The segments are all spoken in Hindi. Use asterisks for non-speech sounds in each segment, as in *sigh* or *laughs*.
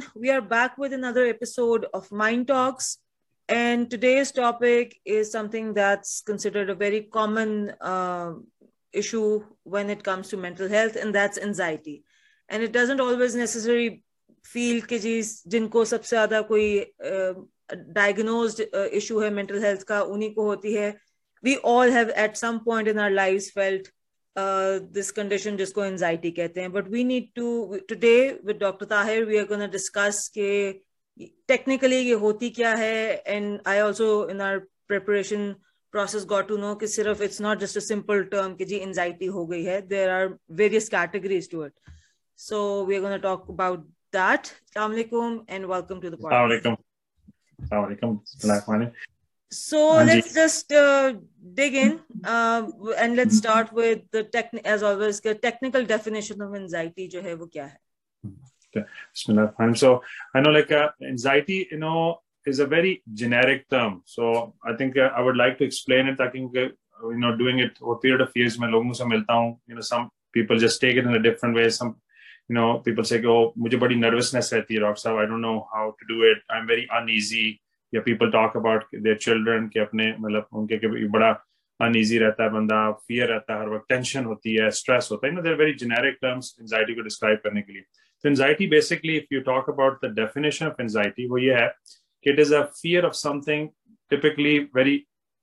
everyone. We are back with another episode of Mind Talks. And today's topic is something that's considered a very common uh, issue when it comes to mental health, and that's anxiety. And it doesn't always necessarily feel कि जी जिनको सबसे ज़्यादा कोई diagnosed uh, issue है mental health का उन्हीं को होती है. We all have at some point in our lives felt uh, this condition जिसको एनजाइटी कहते हैं. But we need to today with doctor Tahir we are gonna discuss के टेक्निकली ये होती क्या है? And I also in our preparation process got to know कि सिर्फ़ it's not just a simple term कि जी एंजाइटी हो गई है. There are various categories to it so we are gonna talk about that अलैक and welcome to दैकम अलैक so let's just uh, dig in uh, and let's start with the tech as always the technical definition of anxiety jo hai wo kya hai okay. so i know like uh, anxiety you know is a very generic term. So i think uh, i would like to explain it i think uh, you know doing it over a period of years se milta hu. You know some people just take it in a different way. Some you know people say oh mujhe badi nervousness rehti hai doctor sahab. I don't know how to do it. I'm very uneasy या people talk about their children के अपने मतलब उनके के बड़ा अनईजी रहता है बंदा फियर रहता है, हर वक्त टेंशन होती है स्ट्रेस होता है। ना there very generic terms anxiety को डिस्क्राइब करने के लिए। तो anxiety basically if you talk about the definition of anxiety वो ये है कि it is a fear of something typically very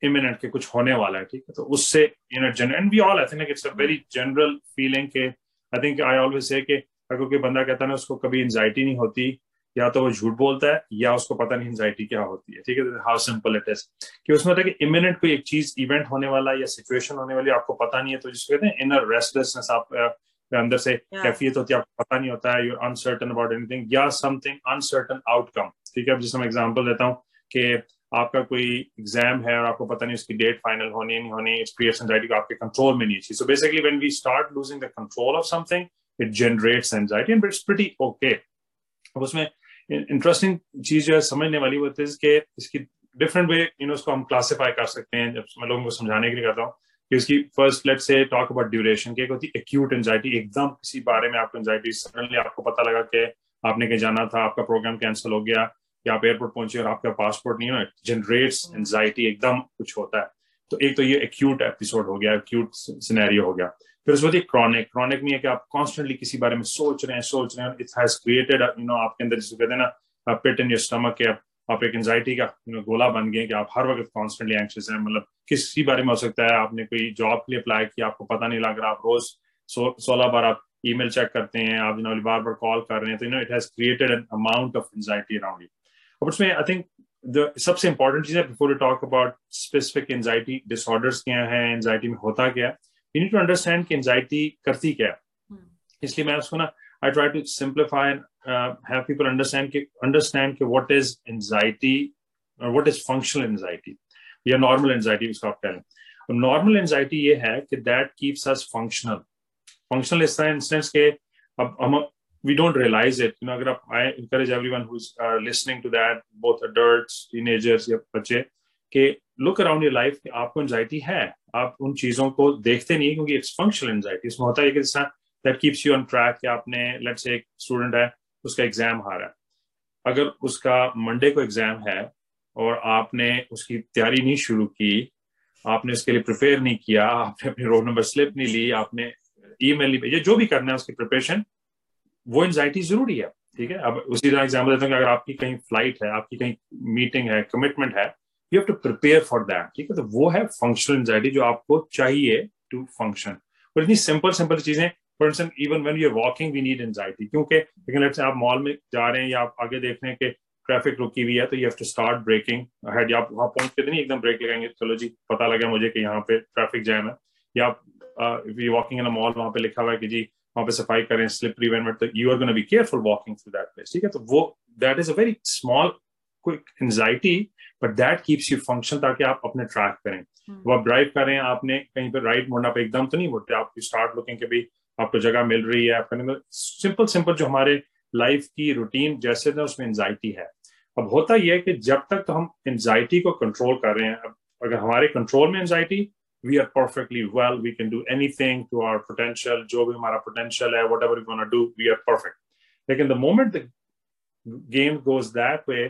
imminent के कुछ होने वाला है, ठीक है? तो उससे you know and we all I think it's a very general feeling के आई थिंक आई ऑलवेज से अगर कोई बंदा कहता है ना, उसको कभी एंजाइटी नहीं होती या तो वो झूठ बोलता है या उसको पता नहीं एंजाइटी क्या होती है ठीक है? हाउ सिंपल इट इज़ कि उसमें होता है कि इमिनेंट कोई एक चीज़ इवेंट होने वाला या सिचुएशन होने वाली आपको पता नहीं है तो जिसको कहते हैं इनर रेस्टलेसनेस आप अंदर से कैफियत होती है आपको पता नहीं होता है यू अनसर्टन अबाउट एनीथिंग या समथिंग अनसर्टन आउटकम ठीक है? अब जिसमें एग्ज़ाम्पल देता हूँ कि आपका कोई एग्ज़ाम है और आपको पता नहीं उसकी डेट फाइनल होनी है नहीं होनी क्रिएट्स एंजाइटी आपके कंट्रोल में नहीं so basically when we start losing the control of something it generates anxiety and it's pretty okay अब उसमें इंटरेस्टिंग चीज़ जो है समझने वाली वो कि इसकी डिफरेंट वे यू नो उसको हम क्लासिफाई कर सकते हैं, जब मैं लोगों को समझाने के लिए करता हूँ कि उसकी first let's talk about duration की एक होती है एक्यूट एंजाइटी एकदम किसी बारे में आपको एंजाइटी सडनली आपको पता लगा कि आपने कहीं जाना था, आपका प्रोग्राम कैंसिल हो गया या आप एयरपोर्ट पहुँचे और आपका पासपोर्ट नहीं हो जनरेट्स एंजाइटी एकदम कुछ होता है। तो एक तो ये एक्यूट एपिसोड हो गया एक्यूट सिनेरियो हो गया। फिर उसके बाद क्रॉनिक क्रॉनिक में है कि आप कॉन्स्टेंटली किसी बारे में सोच रहे हैं, सोच रहे हैं it has created you know आपके अंदर जिसको कहते हैं ना पिट इन योर स्टमक के आप एक एंजाइटी का यू नो गोला बन गए कि आप हर वक्त कॉन्स्टेंटली एंक्शियस हैं मतलब किसी बारे में हो सकता है, आपने कोई जॉब के लिए अप्लाई किया, आपको पता नहीं लग रहा, आप रोज सोलह बार आप ईमेल चेक करते हैं, आप यू बार बार कॉल कर रहे हैं तो you know it has created an amount of anxiety around you अब उसमें आई थिंक द सबसे इंपॉर्टेंट चीज़ है before you talk about specific anxiety disorders क्या है एंजाइटी में होता क्या है you need to understand कि anxiety करती क्या है इसलिए मैं उसको ना I try to simplify and uh, have people understand कि understand कि what is anxiety or what is functional anxiety या normal anxiety उसको आप कहें तो normal anxiety ये है कि that keeps us functional functional इस तरह instance के अब हम we don't realize it. You know अगर I encourage everyone who's uh, listening to that both adults teenagers या बच्चे कि लुक अराउंड योर लाइफ आपको एंजाइटी है। आप उन चीज़ों को देखते नहीं क्योंकि इट्स फंक्शनल एंजाइटी इसमें होता है कि जैसा that keeps you on track कि आपने लेट्स एक स्टूडेंट है उसका एग्ज़ाम हारा है। अगर उसका मंडे को एग्ज़ाम है और आपने उसकी तैयारी नहीं शुरू की आपने उसके लिए प्रिपेयर नहीं किया आपने अपनी रोल नंबर स्लिप नहीं ली आपने ईमेल नहीं भेजा जो भी करना है उसकी प्रिपरेशन वो एंजाइटी ज़रूरी है, ठीक है? अब उसी तरह एग्ज़ाम्पल देता हूँ अगर आपकी कहीं फ़्लाइट है, आपकी कहीं मीटिंग है कमिटमेंट है you have to prepare for that ठीक है? तो वो है फंक्शनल एंजाइटी जो आपको चाहिए टू फ़ंक्शन और इतनी सिंपल सिंपल चीज़ें for instance even when you are walking we need anxiety क्योंकि लेकिन लेट्स आप मॉल में जा रहे हैं या आप आगे देख रहे हैं कि ट्रैफ़िक रुकी हुई है तो you have to start breaking head आप वहाँ पहुँच के नहीं एकदम ब्रेक लगाएँगे, चलो जी, पता लगा मुझे कि यहाँ पे ट्रैफ़िक जैम है. या आप वॉकिंग इन अ मॉल वहाँ पे लिखा हुआ है कि जी वहाँ पे सफ़ाई करें स्लिपरी इवेंट तो you are gonna be careful walking through that place ठीक है? तो वो that is a very small quick anxiety but that keeps you function ताकि आप अपने ट्रैक करें। hmm. वो आप ड्राइव कर रहे हैं आपने कहीं पर राइट मुड़ना पे एकदम तो नहीं मुड़ते आप स्टार्ट लुकिंग के भी आपको जगह मिल रही है आपका सिंपल सिंपल जो हमारे लाइफ की रूटीन जैसे थे उसमें एंजाइटी है। अब होता यह है कि जब तक तो हम एंजाइटी को कंट्रोल कर रहे हैं अब अगर हमारे कंट्रोल में anxiety We are perfectly well we can do anything to our potential जो भी हमारा पोटेंशियल है whatever you do we are perfect लेकिन the moment game goes that way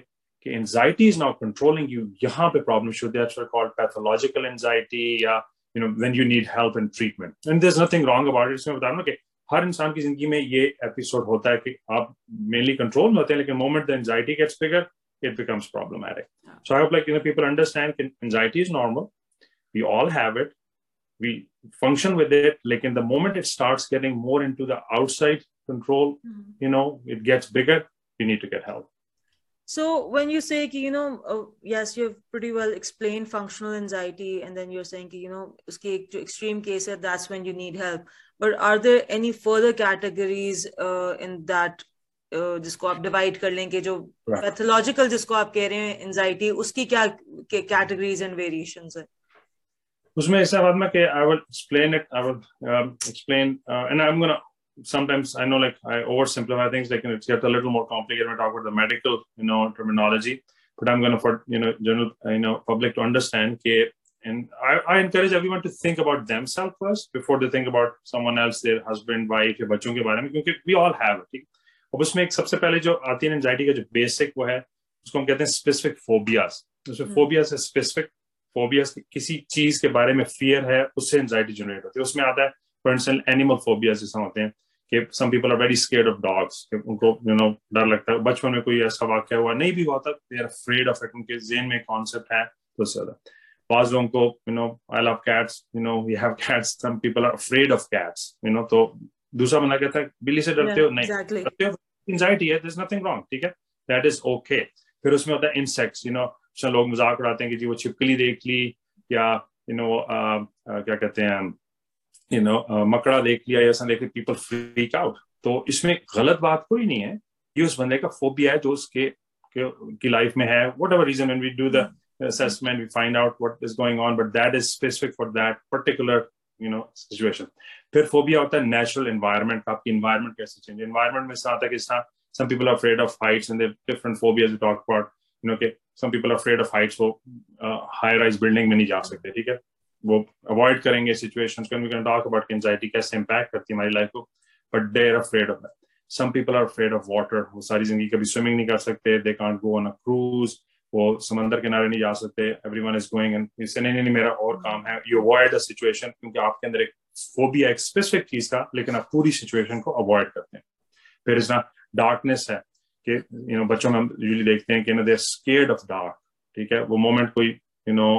कि anxiety is now controlling you यहाँ पे problem should that's what called pathological anxiety या you know when you need help and treatment and there's nothing wrong about it इसमें बता रहा हूँ कि हर इंसान की जिंदगी में ये एपिसोड होता है कि आप मेनली कंट्रोल में होते हैं लेकिन moment the anxiety gets bigger it becomes problematic. So I hope like you know people understand anxiety is normal. We all have it. We function with it. Like in the moment it starts getting more into the outside control, mm-hmm. you know, it gets bigger. You need to get help. So when you say, you know, uh, yes, you've pretty well explained functional anxiety, and then you're saying, you know, extreme case, that's when you need help. But are there any further categories uh, in that uh, जिसको आप डिवाइड कर लें कि जो पैथोलॉजिकल जिसको आप कह रहे हैं एंजाइटी उसकी क्या कैटेगरीज एंड वेरिएशंस है उसमें ऐसा बात में कि I will explain it I will explain and I am gonna sometimes I know like I oversimplify things, like it gets a little more complicated when I talk about the medical, you know, terminology. But I'm gonna for you know general you know public to understand okay, and I, I encourage everyone to think about themselves first before they think about someone else, their husband, wife या बच्चों के बारे में क्योंकि we all have it. अब उसमें एक सबसे पहले जो आती है एंजाइटी का जो बेसिक वो है उसको हम कहते हैं स्पेसिफिक फोबियाज उसमें फोबियाज है स्पेसिफिक फोबियाज किसी चीज़ के बारे में फियर है उससे एंजाइटी जनरेट होती है। उसमें आता है इंस्टेंस एनिमल फोबियाज जैसा होते हैं कि some people are very scared of dogs उनको यू नो डर लगता है। बचपन में कोई ऐसा वाक्य हुआ नहीं भी हुआ था they are afraid of it उनके जेन में कॉन्सेप्ट है तो ज़्यादा बाज लोगों को you know I love cats you know we have cats some people are afraid of cats you know तो दूसरा बंदा कहता है बिल्ली से डरते हो? नहीं डरते हो? एंजाइटी है इज़ नथिंग रॉन्ग ठीक है? दैट इज़ ओके फिर उसमें होता है इंसेक्ट्स यू नो लोग मज़ाक उड़ाते हैं कि जी वो छिपकली देख ली या यू नो क्या कहते हैं यू नो uh, मकड़ा देख लिया या देख लिया पीपल फ्रीक आउट तो इसमें गलत बात कोई नहीं है ये उस बंदे का फोबिया है जो उसके की लाइफ में है whatever reason we do the assessment we find out what is going on but that is specific for that particular you know situation फिर फोबिया होता है नेचुरल एनवायरनमेंट का आपकी एनवायरनमेंट कैसे चेंज एनवायरनमेंट में से आता है कि people are afraid of heights and they have different phobias we talk about you know some people are afraid of वो high rise building में नहीं जा सकते, ठीक है? वो अवॉइड करेंगे सिचुएशन टॉक अबाउट एंजाइटी कैसे इम्पैक्ट करती है हमारी लाइफ को but they are afraid of that some people are afraid of water वो सारी ज़िंदगी कभी स्विमिंग नहीं कर सकते they can't go on a cruise वो समंदर किनारे नहीं जा सकते एवरीवन इज़ गोइंग एंड नहीं नहीं मेरा और काम है. यू अवॉइड द सिचुएशन क्योंकि आपके अंदर एक फोबिया एक स्पेसिफिक चीज़ का, लेकिन आप पूरी सिचुएशन को अवॉइड करते हैं। फिर इस ना डार्कनेस है कि यू नो बच्चों में हम यूजली देखते हैं कि ना दे स्केर्ड ऑफ़ डार्क ठीक है? वो मोमेंट कोई यू नो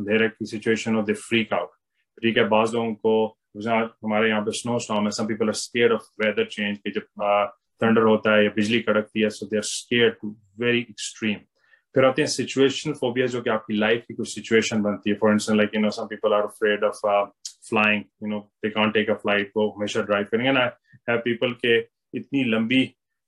देर की सिचुएशन और दे फ्रीक आउट ठीक है? बाज लोगों को हमारे यहाँ पे स्नो स्टॉम है some people are scare of weather change कि जब थंडर होता है या बिजली कड़कती है so they are scare to very extreme फिर आते हैं सिचुएशन फोबिया जो कि आपकी लाइफ की कुछ सिचुएशन बनती है. For instance like you know some people are afraid of flying you know they can't take a flight वो हमेशा ड्राइव करेंगे. ना हैव पीपल के इतनी लंबी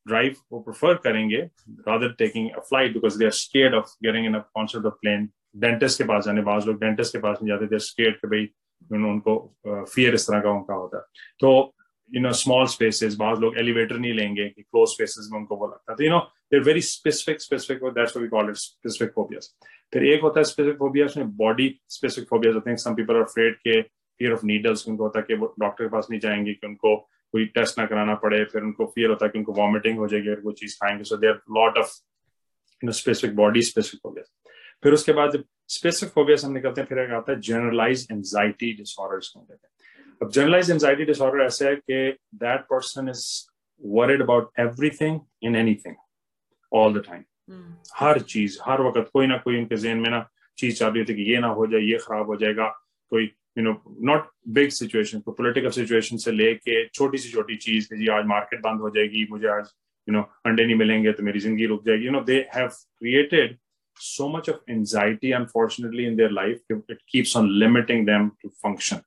ड्राइव वो प्रेफर करेंगे rather taking a flight because they are scared of getting in a concept of plane dentist के पास जाने, बाज लोग डेंटिस्ट के पास नहीं जाते थे स्केट के भाई यू नो उनको फियर इस तरह का उनका होता है। तो यू नो स्मॉल स्पेसेस बाज लोग एलिवेटर नहीं लेंगे कि क्लोज स्पेसेस में उनको वो लगता है। तो you know there very specific specific that's we call it specific phobias फिर एक होता है स्पेसिफिक फोबियास में बॉडी स्पेसिफिक फोबियास होते हैं। सम पीपल आर अफ्रेड के फियर ऑफ़ नीडल्स उनको होता है कि वो डॉक्टर के पास नहीं जाएँगे कि उनको कोई टेस्ट ना कराना पड़े फिर उनको फियर होता है कि उनको वॉमिटिंग हो जाएगी अगर वो चीज़ खाएँगे। So there lot of you know specific body specific phobias फिर उसके बाद जब स्पेसिफिक फोबिया हम निकलते हैं फिर आता है जनरलाइज एंजाइटी डिसऑर्डर्स कहते हैं। अब जनरलाइज एंजाइटी डिसऑर्डर ऐसा है कि that person is worried about everything in anything all the time हर चीज़ हर वक्त कोई ना कोई उनके जेन में ना चीज़ चाह रही होती है कि ये ना हो जाए ये खराब हो जाएगा कोई you know not big situation कोई पोलिटिकल सिचुएशन से लेके छोटी सी छोटी चीज़ जी, आज मार्केट बंद हो जाएगी, मुझे आज यू नो अंडे नहीं मिलेंगे तो मेरी ज़िंदगी रुक जाएगी। You know they have created so much of anxiety, unfortunately, in their life it keeps on limiting them to function.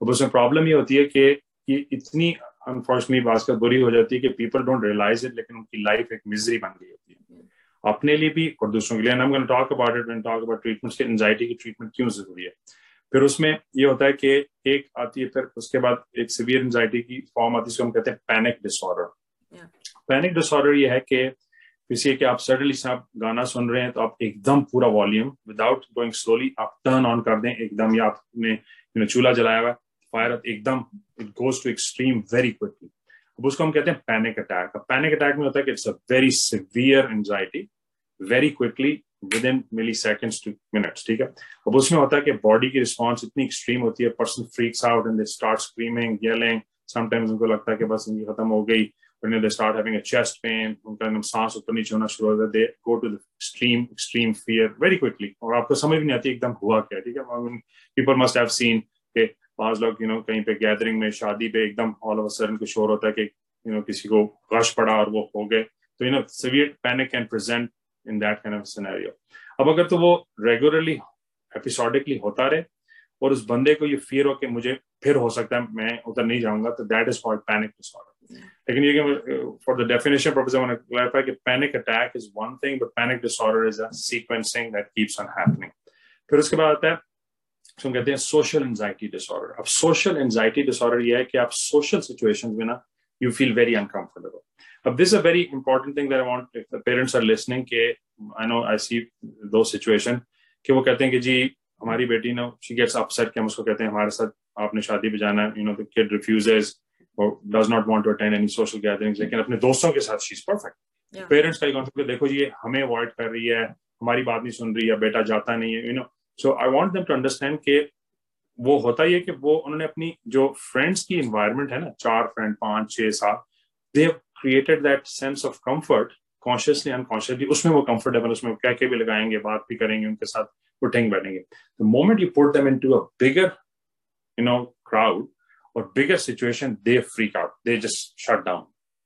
अब उसमें प्रॉब्लम ये होती है कि ये इतनी अनफॉर्चुनेटली बात बुरी हो जाती है कि पीपल डोंट रियलाइज़ इट लेकिन उनकी लाइफ एक मिजरी बन गई होती है। अपने लिए भी, और दूसरों के लिए talk about it talk about treatments के एंजाइटी की ट्रीटमेंट क्यों ज़रूरी है? फिर उसमें ये होता है कि एक आती है फिर उसके बाद एक सिवियर एंजाइटी की फॉर्म आती है जिसको हम कहते हैं पैनिक डिसऑर्डर पैनिक डिसऑर्डर ये है कि किसी कि आप सडनली से आप गाना सुन रहे हैं तो आप एकदम पूरा वॉल्यूम विदाउट गोइंग स्लोली आप टर्न ऑन कर दें एकदम या आपने चूल्हा जलाया हुआ फायर एकदम it goes to extreme very quickly अब उसको हम कहते हैं पैनिक अटैक पैनिक अटैक में होता है कि it's a very severe anxiety very quickly within milliseconds to minutes ठीक है? अब उसमें होता है कि बॉडी की रिस्पॉन्स इतनी एक्सट्रीम होती है person freaks out and they start screaming yelling sometimes उनको लगता है कि बस इनकी खत्म हो गई when they start having a chest pain सांस ऊपर नीचे होना शुरू होता है, they go to the extreme extreme fear very quickly. और आपको समझ भी नहीं आती एकदम हुआ क्या, ठीक है? People must have seen कि पाँच लोग यू नो कहीं पे गैदरिंग में, शादी पे एकदम ऑल ऑफ़ सडन कुछ शोर होता है कि यू नो किसी को गश पड़ा और वो हो गए। तो you know severe panic can present in that kind of scenario अब अगर तो वो रेगुलरली एपिसोडिकली होता रहे, और उस बंदे को ये फियर हो कि मुझे फिर हो सकता है, मैं उधर नहीं जाऊँगा तो that is called panic disorder लेकिन ये for the definition purpose I want to clarify कि panic attack is one thing but panic disorder is a sequencing that keeps on happening फिर उसके बाद आता है तो कहते हैं सोशल एंजाइटी डिसऑर्डर अब सोशल एंजाइटी डिसऑर्डर ये है कि आप सोशल सिचुएशंस में ना यू फील वेरी अनकंफर्टेबल अब this a very important thing I want if the parents are listening के आई नो आई सी दो सिचुएशन कि वो कहते हैं कि जी हमारी बेटी ना शी गेट्स अपसेट कि हम उसको कहते हैं हमारे साथ आपने शादी पे जाना है you know the kid refuses और does not want to attend any social gatherings लेकिन अपने दोस्तों के साथ शी इज़ परफेक्ट पेरेंट्स का कॉन्सेप्ट देखो जी हमें अवॉइड कर रही है हमारी बात नहीं सुन रही है बेटा जाता नहीं है you know so I want them to understand के वो होता ही है कि वो उन्होंने अपनी जो फ्रेंड्स की इन्वायरमेंट है ना चार फ्रेंड पाँच छह सात they created that sense of comfort consciously unconsciously उसमें वो कंफर्टेबल उसमें कह के भी लगाएँगे बात भी करेंगे उनके साथ उठेंगे बैठेंगे। The moment you put them into a bigger you know crowd और bigger situation they freak out they just shut down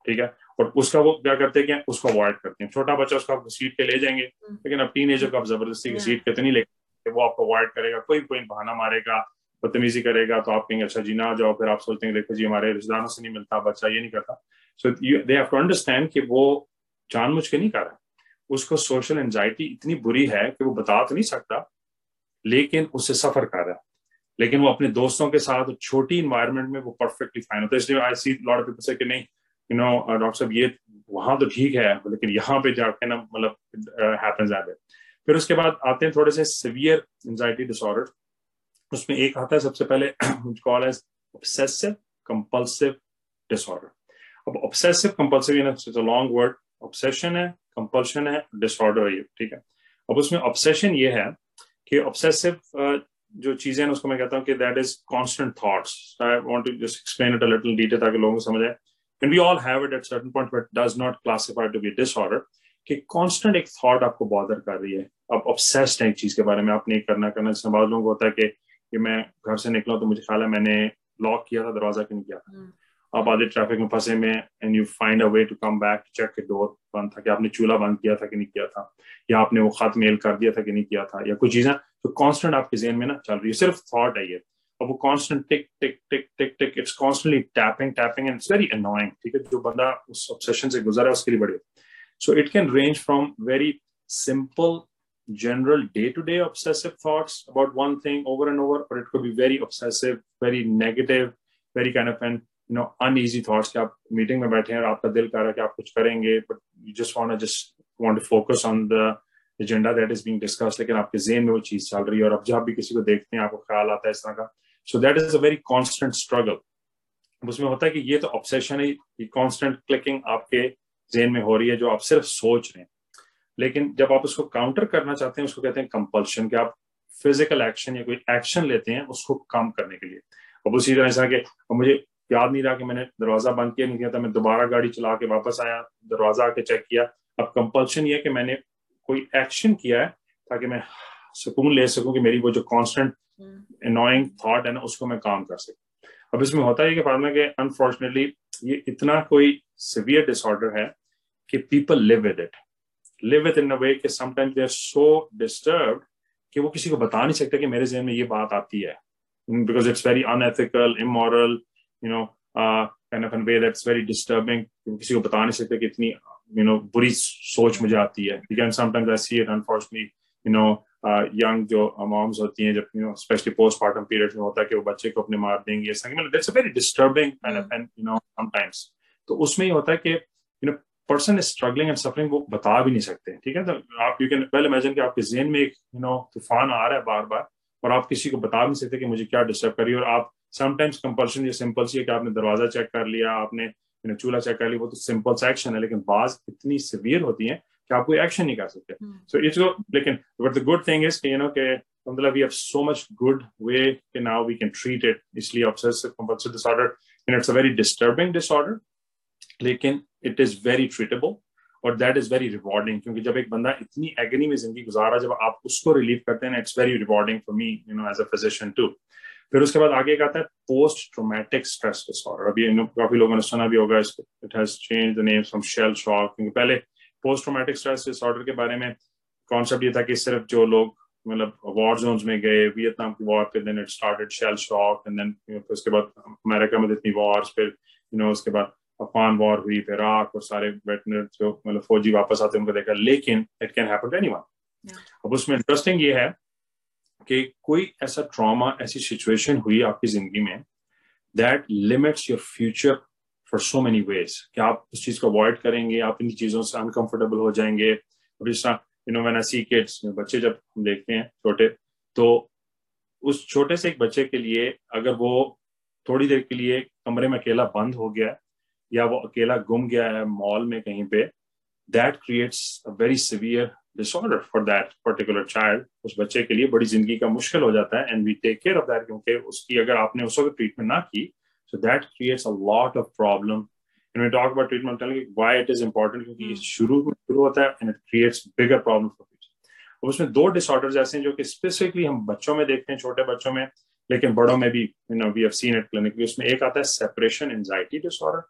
ठीक है? और उसका वो क्या करते हैं उसको अवॉइड करते हैं। छोटा बच्चा उसको आप सीट पे ले जाएँगे हम्म। लेकिन अब टीन एजर को आप ज़बरदस्ती की सीट पे तो नहीं लेके वो आपको अवॉइड करेगा कोई कोई बहाना मारेगा बदतमीजी करेगा तो आप कहेंगे अच्छा जी ना जाओ। फिर आप सोचते हैं देखो जी हमारे रिश्तेदारों से नहीं मिलता बच्चा ये नहीं करता। So they have to understand कि वो जानबूझ के नहीं कर रहा उसको सोशल एंजाइटी इतनी बुरी है कि वो बता तो नहीं सकता, लेकिन उससे सफ़र कर रहा है। लेकिन वो अपने दोस्तों के साथ छोटी इन्वायरमेंट में वो परफेक्टली फाइन होता है। इसलिए आई सी लॉट पीपल से कि नहीं यू नो डॉक्टर साहब, ये वहाँ तो ठीक है, लेकिन यहाँ पे जाके ना मतलब हैपेंस एट फिर उसके बाद आते हैं थोड़े से सिवियर एंजाइटी डिसऑर्डर उसमें एक आता है सबसे पहले call as obsessive compulsive disorder अब obsessive compulsive it's a long word obsession है कंपल्शन है डिसऑर्डर है ठीक है? अब उसमें ऑब्सेशन ये है कि ऑब्सेसिव जो चीज़ें हैं उसको मैं कहता हूँ कि that is constant thoughts I want to just explain it a little detail ताकि लोगों को समझ आए। And we all have it at certain point but does not classify to be disorder कि कांस्टेंट एक थॉट आपको बॉदर कर रही है। आप ऑब्सेस्ड हैं एक चीज़ के बारे में आपने करना करना। जिसमें बहुत लोगों को होता है कि, कि मैं घर से निकला तो मुझे ख्याल है मैंने लॉक किया था दरवाज़ा क्यों किया था। hmm. आप आधे ट्रैफ़िक में फंसे में and you find a way to come back check door बंद था कि आपने चूल्हा बंद किया था कि नहीं किया था? या आपने वो खत मेल कर दिया था कि नहीं किया था? या कुछ चीज़ें तो कॉन्स्टेंट आपके जेन में ना चल रही है, सिर्फ़ थॉट है ये। और वो constant tick tick tick tick tick it's constantly tapping tapping and it's very annoying ठीक है? जो बंदा उस ऑब्सेशन से गुजरा है, उसके लिए बड़े so it can range from very simple general day-to-day obsessive thoughts about one thing over and over or it could be very obsessive, very negative, very kind of an you know uneasy thoughts कि आप मीटिंग में बैठे हैं और आपका दिल कर रहा है कि आप कुछ करेंगे but you just want just want to focus on the agenda that is being discuss लेकिन आपके जेन में वो चीज़ चल रही है और अब जब भी किसी को देखते हैं, आपको ख्याल आता है इस तरह का। So that is a very constant struggle उसमें होता है कि ये तो ऑब्सेशन है कॉन्स्टेंट क्लिकिंग आपके जेन में हो रही है, जो आप सिर्फ़ सोच रहे हैं। लेकिन जब आप उसको काउंटर करना चाहते हैं, उसको कहते हैं कंपल्शन कि आप फ़िज़िकल एक्शन या कोई एक्शन लेते हैं, उसको कम करने के लिए। अब उसी तरह से कि मुझे याद नहीं रहा कि मैंने दरवाज़ा बंद किया नहीं किया था। मैं दोबारा गाड़ी चला के वापस आया दरवाज़ा आके चेक किया। अब कंपल्शन ये कि मैंने कोई एक्शन किया है ताकि मैं सुकून ले सकूँ कि मेरी वो जो कांस्टेंट अनोइंग थॉट है ना उसको मैं काम कर सकूँ। अब इसमें होता है कि फार्मा के अनफॉर्चुनेटली ये इतना कोई सिवियर डिसऑर्डर है कि people live with it live with in a way कि sometimes they are so disturb कि वो किसी को बता नहीं सकते कि मेरे जहन में ये बात आती है। Because it's very unethical immoral you know an way that's very disturbing किसी को बता नहीं सकते कि इतनी यू नो बुरी सोच मुझे आती है। Sometimes I see it unfortunately you know young जो uh, अमाउंट होती हैं जब you know specially postmortem period में होता है कि वो बच्चे को अपने मार देंगे that's a very disturbing you know sometimes तो उसमें ही होता है कि you know person is struggling and suffering वो बता भी नहीं सकते ठीक है? तो आप यू कैन वेल इमेजिन कि आपके जेन में एक यू नो तूफ़ान आ रहा है बार बार और आप किसी को बता भी नहीं सकते कि मुझे क्या डिस्टर्ब करिए और आप समटाइम्स कंपल्शन ये सिंपल सी है कि आपने दरवाज़ा चेक कर लिया आपने चूल्हा चेक कर लिया वो तो सिंपल सा एक्शन है लेकिन बाज इतनी सिवियर होती है कि आप कोई एक्शन नहीं कर सकते। सो इट्स लेकिन but the good thing is you know के मतलब we have so much good way कि now we can treat it इसलिए obsessive compulsive disorder no it's a very disturbing disorder लेकिन इट इज़ वेरी ट्रीटेबल और दैट इज़ वेरी रिवॉर्डिंग क्योंकि जब एक बंदा इतनी एगनी में ज़िंदगी गुजारा जब आप उसको रिलीव करते हैं it's very rewarding for me you know as a physician too फिर उसके बाद आगे आता है पोस्ट ट्रोमेटिक स्ट्रेस डिसऑर्डर अभी काफ़ी लोगों ने सुना भी होगा इसको it has change the name from shell shock क्योंकि पहले पोस्ट ट्रोमेटिक स्ट्रेस डिसऑर्डर के बारे में कॉन्सेप्ट ये था कि सिर्फ़ जो लोग मतलब वॉर जोन्स में गए वियतनाम की वॉर फिर then it started shell shock and then फिर उसके बाद अमेरिका में इतनी वॉर्स फिर यू नो उसके बाद अफगान वॉर हुई फिर इराक और सारे वेटनर जो मतलब फौजी वापस आते उनको देखा। लेकिन it can happen to anyone अब उसमें इंटरेस्टिंग ये है कि कोई ऐसा ट्रॉमा ऐसी सिचुएशन हुई आपकी ज़िंदगी में that limits your future for so many ways कि आप उस चीज़ को अवॉइड करेंगे, आप इन चीज़ों से अनकंफर्टेबल हो जाएँगे। जिस तरह you know when see kids बच्चे जब हम देखते हैं छोटे तो उस छोटे से एक बच्चे के लिए अगर वो थोड़ी देर के लिए कमरे में अकेला बंद हो गया या वो अकेला गुम गया है मॉल में कहीं पे that creates a very severe disorder for that particular child उस बच्चे के लिए बड़ी ज़िंदगी का मुश्किल हो जाता है and we take care of that क्योंकि उसकी अगर आपने उस वक्त ट्रीटमेंट ना की so that creates a lot of problem and we talk about treatment why it is important क्योंकि hmm. शुरू में शुरू होता है and it creates bigger problem for future उसमें दो डिसऑर्डर्स ऐसे हैं जो कि स्पेसिफिकली हम बच्चों में देखते हैं छोटे बच्चों में लेकिन बड़ों में भी you know we have seen it clinically उसमें एक आता है सेपरेशन एंजाइटी डिसऑर्डर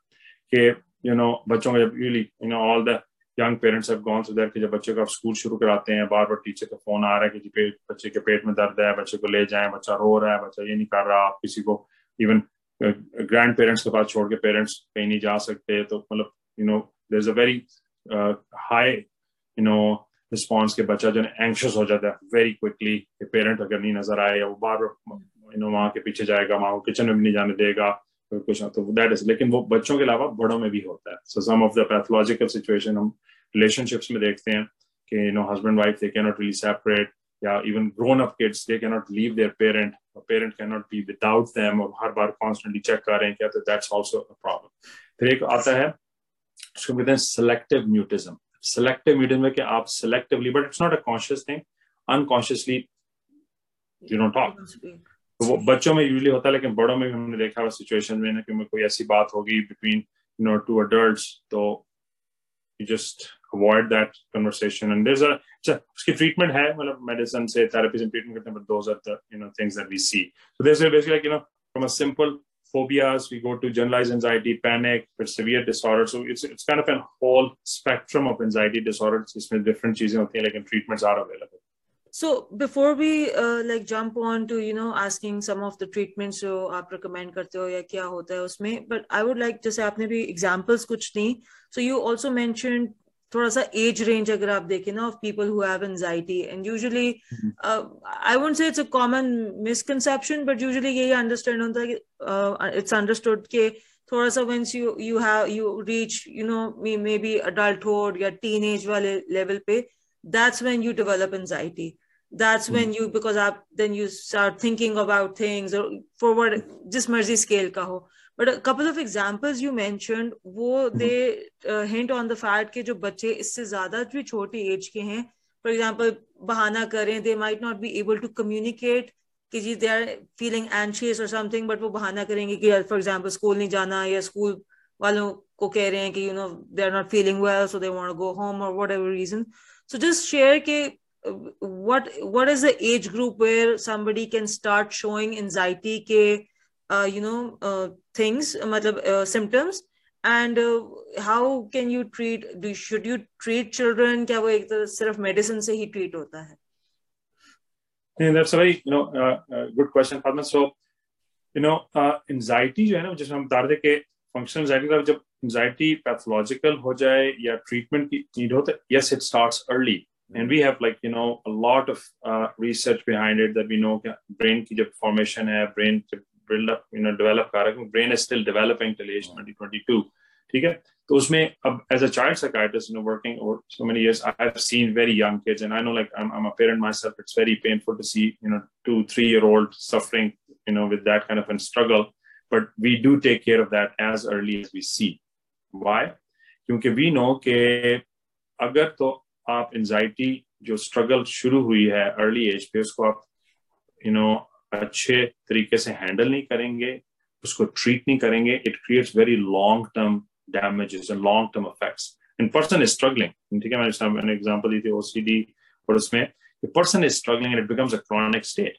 के यू नो बच्चों का जब really you know all the young parents have gone that कि जब बच्चे का स्कूल शुरू कराते हैं बार बार टीचर का फ़ोन आ रहा है कि पेट, बच्चे के पेट में दर्द है, बच्चे को ले जाएँ, बच्चा रो रहा है, बच्चा ये नहीं कर रहा, आप किसी को इवन ग्रैंड पेरेंट्स के पास छोड़ के पेरेंट्स कहीं नहीं जा सकते तो मतलब you know there is a very high you know response के बच्चा जो है एंक्शस हो जाता है वेरी क्विकली पेरेंट अगर नहीं नज़र आए या वो बार यू नो वहाँ के पीछे जाएगा, वहाँ किचन में भी नहीं जाने देगा कुछ तो दैट इज़ लेकिन वो बच्चों के अलावा बड़ों में भी होता है। So some of the pathological situation हम रिलेशनशिप्स में देखते हैं कि you know husband wife they can not really separate या even grown up kids they can not leave their parent parent can not be without them और हर बार कॉन्स्टेंटली चेक कर रहे हैं क्या तो दैट्स आल्सो अ प्रॉब्लम फिर एक आता है, उसको कहते हैं सेलेक्टिव म्यूटिज्म सेलेक्टिव म्यूटिज्म में कि आप selectively but it's not a conscious thing unconsciously you don't talk तो वो बच्चों में यूजली होता है, लेकिन बड़ों में भी हमने देखा हुआ सिचुएशन में ना कि कोई ऐसी बात होगी between you know two adults तो you just avoid that conversation and there a उसकी ट्रीटमेंट है मतलब मेडिसिन से थेरेपी से ट्रीटमेंट करते हैं but those are the you know things that we see so there is basically like you know from a simple phobias we go to generalized anxiety panic severe disorder so it's it's kind of a whole spectrum of anxiety disorders इसमें different चीज़ें होती हैं लेकिन treatments are available So before we uh, like jump on to you know asking some of the treatments जो आप recommend करते हो या क्या होता है उसमें but I would like जैसे आपने भी examples कुछ दी so you also mentioned थोड़ा सा एज रेंज अगर आप देखें ना of people who have anxiety and usually I won't say it's a common misconception but usually यही अंडरस्टैंड होता है कि इट्स अंडरस्टूड के थोड़ा सा once you you have you reach you know maybe adulthood या टीनेज वाले लेवल पे that's when you develop anxiety. that's mm. when you because up then you start thinking about things or for what just mercy scale ka ho but a couple of examples you mentioned wo mm. they uh, hint on the fact ke jo bacche isse zyada bhi choti age ke hain for example bahana kare they might not be able to communicate कि जी दे आर फीलिंग एंशियस और समथिंग बट वो बहाना करेंगे कि फॉर एग्जांपल स्कूल नहीं जाना या स्कूल वालों को कह रहे हैं कि you know they are not feeling well so they want to go home और whatever reason so just share ke, what what is the age group where somebody can start showing anxiety ke uh, you know uh, things matlab, uh, symptoms and uh, how can you treat do should you treat children क्या वो एक तरह सिर्फ medicine से ही treat होता है Yeah, that's a very you know uh, uh, good question, Padma. So, you know, uh, anxiety जो है ना जिसमें हम बता रहे थे कि फंक्शनल एंजाइटी का जब एंजाइटी पैथोलॉजिकल हो जाए या ट्रीटमेंट की नीड हो तो yes it starts early and we have like you know a lot of research behind it that we know brain की जब फॉर्मेशन है brain build up you know develop कर रहा है brain is still developing till age 2022 ठीक है तो उसमें अब as a child psychiatrist you know working over so many years I have seen very young kids and I know like I am a parent myself it's very painful to see you know 2 3 year old suffering you know with that kind of a struggle but we do take care of that as early as we see why क्योंकि वी नो के अगर तो आप एंजाइटी जो स्ट्रगल शुरू हुई है अर्ली एज पे उसको आप यू नो अच्छे तरीके से हैंडल नहीं करेंगे उसको ट्रीट नहीं करेंगे it creates very long term damages and long term effects and person is struggling ठीक है मैंने एग्जांपल दी थी ओसीडी और उसमें person is struggling and it becomes a chronic state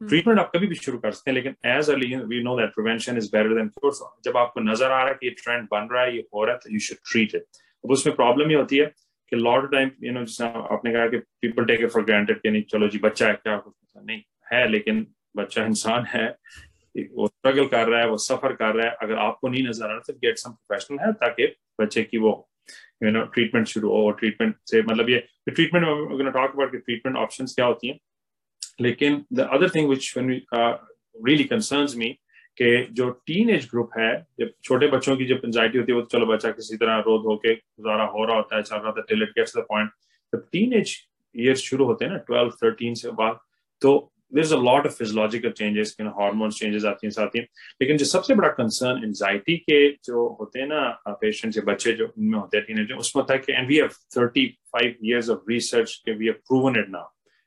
treatment आप कभी भी शुरू कर सकते हैं लेकिन as early we know that prevention is better than cure जब आपको नज़र आ रहा है कि ये ट्रेंड बन रहा है ये हो रहा है तो यू शुड ट्रीट इट अब उसमें प्रॉब्लम ये होती है कि lot of time you know जिस आपने कहा कि people take it for granted कि नहीं, चलो जी, बच्चा है, क्या नहीं, है, लेकिन बच्चा इंसान है, वो स्ट्रगल कर रहा है, वो सफ़र कर रहा है। अगर आपको नहीं नज़र आ रहा तो गेट सम प्रोफेशनल है ताकि बच्चे की वो यू नो ट्रीटमेंट शुरू हो ट्रीटमेंट से मतलब ये treatment talk about treatment options क्या होती हैं। लेकिन the other thing which really concerns me कि जो टीन एज ग्रुप है, जब छोटे बच्चों की जब एंजाइटी होती है, वो तो चलो बच्चा किसी तरह रोध होके गुजारा हो रहा होता है चल रहा था till it gets the point जब टीन एज ईयर्स शुरू होते हैं ना ट्वेल्व थर्टीन से बाद तो a lot of physiological changes, you know, hormones changes आती हैं, साथ ही। लेकिन जो सबसे बड़ा कंसर्न एंजाइटी के जो होते हैं ना पेशेंट या बच्चे जो उनमें होते हैं टीनेजर उसमें होता है कि and we have 35 years of research के we have proven it now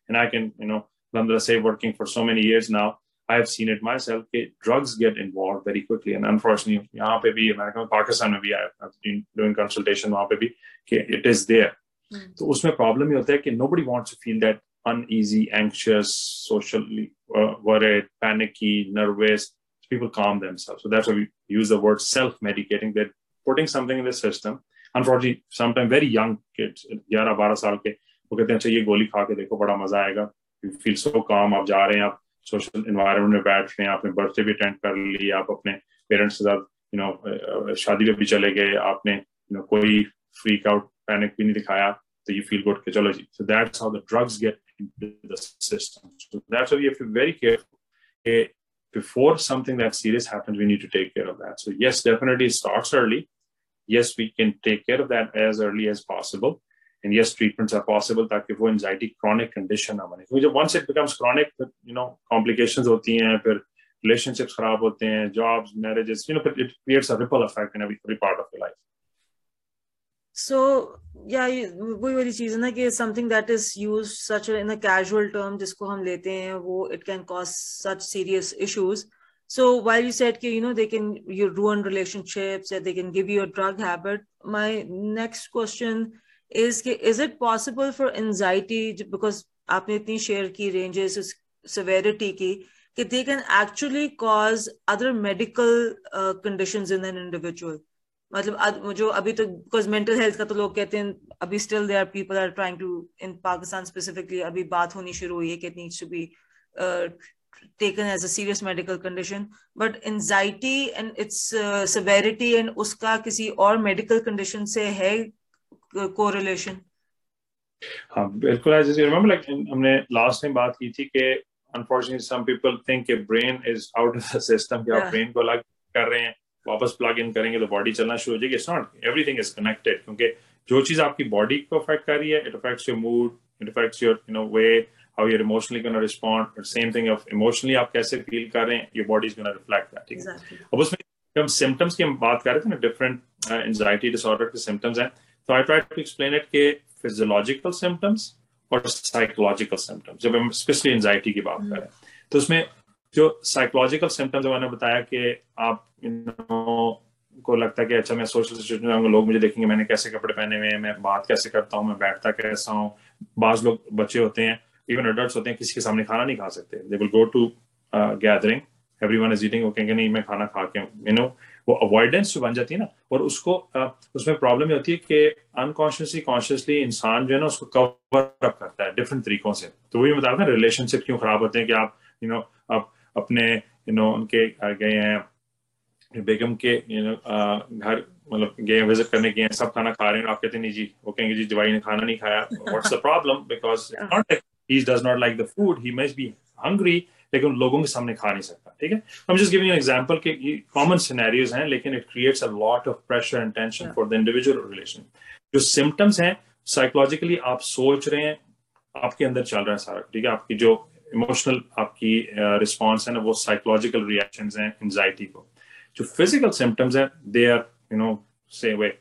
and I can, you know alhamdulillah say working for so many years now I have seen it myself कि drugs get involved very quickly and unfortunately यहाँ पे भी अमेरिका में पाकिस्तान में भी I've been doing consultation वहाँ पे भी कि it is there hmm. तो उसमें प्रॉब्लम ये होता है कि nobody wants to feel that uneasy, anxious, socially uh, worried, panicky, nervous. People calm themselves. So that's why we use the word self-medicating. They're putting something in the system. Unfortunately, sometimes very young kids, 11 12 साल के वो कहते हैं अच्छा ये गोली खा के देखो बड़ा मजा आएगा यू फील सो काम आप जा रहे हैं आप सोशल इन्वायरमेंट में बैठ रहे हैं आपने बर्थडे भी अटेंड कर ली आप अपने पेरेंट्स के साथ यू नो शादी पे भी चले गए आपने यू नो कोई फ्रीक आउट पैनिक भी नहीं दिखाया तो यू फील गुड के चलो जी so that's how the drugs get into the system. So that's why we have to be very careful. Okay, before something that serious happens, we need to take care of that. So yes, definitely it starts early. Yes, we can take care of that as early as possible. And yes, treatments are possible ताकि वो anxiety chronic condition ना बने क्योंकि once it becomes chronic, you know, complications होती हैं फिर relationships खराब होते हैं, jobs, marriages, you know, it creates a ripple effect in every, every part of your life. So yeah, वही वाली चीज है ना कि something that is used such a, in a casual term जिसको हम लेते हैं वो it can cause such serious issues. So while you said कि you know they can you ruin relationships or they can give you a drug habit, my next question Is is it possible for anxiety because आपने इतनी शेयर की ranges severity की कि they can actually cause other medical uh, conditions in an individual. मतलब जो अभी तो बिकॉज़ मेंटल हेल्थ का तो लोग कहते हैं अभी still they are people are trying to in Pakistan specifically अभी बात होनी शुरू हुई है कि needs to be taken as a serious medical condition but anxiety and its uh, severity and उसका किसी और medical condition से है correlation? हाँ बिल्कुल as you remember like हमने last time बात की थी कि unfortunately some people think a brain is out of the system कि आप brain को अलग कर रहे हैं वापस प्लग इन करेंगे तो बॉडी चलना शुरू हो जाएगी। It's not everything is connected क्योंकि जो चीज़ आपकी बॉडी को अफेक्ट कर रही है it affects your mood it affects your you know way how you're emotionally gonna respond same thing of emotionally आप कैसे फील कर रहे हैं your body is gonna reflect that ठीक है? अब उसमें जब सिम्टम्स की हम बात कर रहे थे ना डिफरेंट एंजाइटी डिसऑर्डर के सिम्टम्स हैं तो I try to explain it के फिजियोलॉजिकल सिम्टम्स और साइकोलॉजिकल सिम्टम्स जब हम स्पेशली एंजाइटी की बात करें। तो उसमें जो साइकोलॉजिकल सिम्टम्स मैंने बताया कि आप यू नो को लगता है कि अच्छा मैं सोशल सिचुएशन में लोग मुझे देखेंगे मैंने कैसे कपड़े पहने हुए हैं मैं बात कैसे करता हूँ मैं बैठता कैसा हूँ। बाज लोग बच्चे होते हैं इवन अडल्ट होते हैं किसी के सामने खाना नहीं खा सकते। They will go to gathering everyone is eating वो कहेंगे नहीं मैं खाना खा के यू नो वो अवॉइडेंस बन जाती है ना। और उसको उसमें प्रॉब्लम ये होती है कि अनकॉन्शियसली कॉन्शियसली इंसान जो है ना उसको कवर अप करता है डिफरेंट तरीकों से। तो वही बता रहे रिलेशनशिप क्यों खराब होते हैं कि आप यू नो आप अपने यू नो उनके गए हैं बेगम के यू नो घर मतलब गए विज़िट करने गए हैं सब खाना खा रहे हैं आप कहते हैं नहीं जी वो कहेंगे जी जवाई ने खाना नहीं खाया what's the problem because not he does not like the food he must be hungry लेकिन लोगों के सामने खा नहीं सकता ठीक है? हम जस्ट गिविंग एग्जांपल के कॉमन सिनेरियोज हैं लेकिन it creates a lot of pressure and tension for the individual relation जो सिम्टम्स हैं साइकोलॉजिकली आप सोच रहे हैं आपके अंदर चल रहा है सारा ठीक है? आपकी जो इमोशनल आपकी रिस्पॉन्स uh, है ना वो साइकोलॉजिकल रिएक्शन है एंजाइटी को। जो फ़िज़िकल सिम्टम्स है दे आर यू नो से वे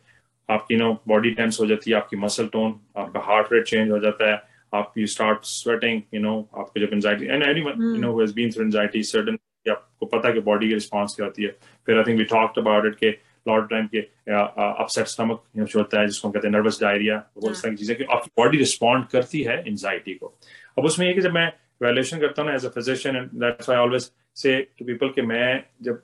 आपकी नो बॉडी टेंस हो जाती है आपकी मसल टोन आपका हार्ट रेट चेंज हो जाता है आप you start sweating you know आपको जब anxiety and anyone you know who has been through anxiety certain आपको पता है कि बॉडी की रिस्पांस क्या होती है। फिर I think we talked about it के लॉट टाइम के अपसेट स्टमक जो होता है जिसको हम कहते हैं नर्वस डायरिया वो इस तरह की चीज़ें कि आपकी बॉडी रिस्पॉन्ड करती है एंजाइटी को। अब उसमें ये कि जब मैं वैल्यूएशन करता हूँ as a physician and that's I always say to people कि मैं जब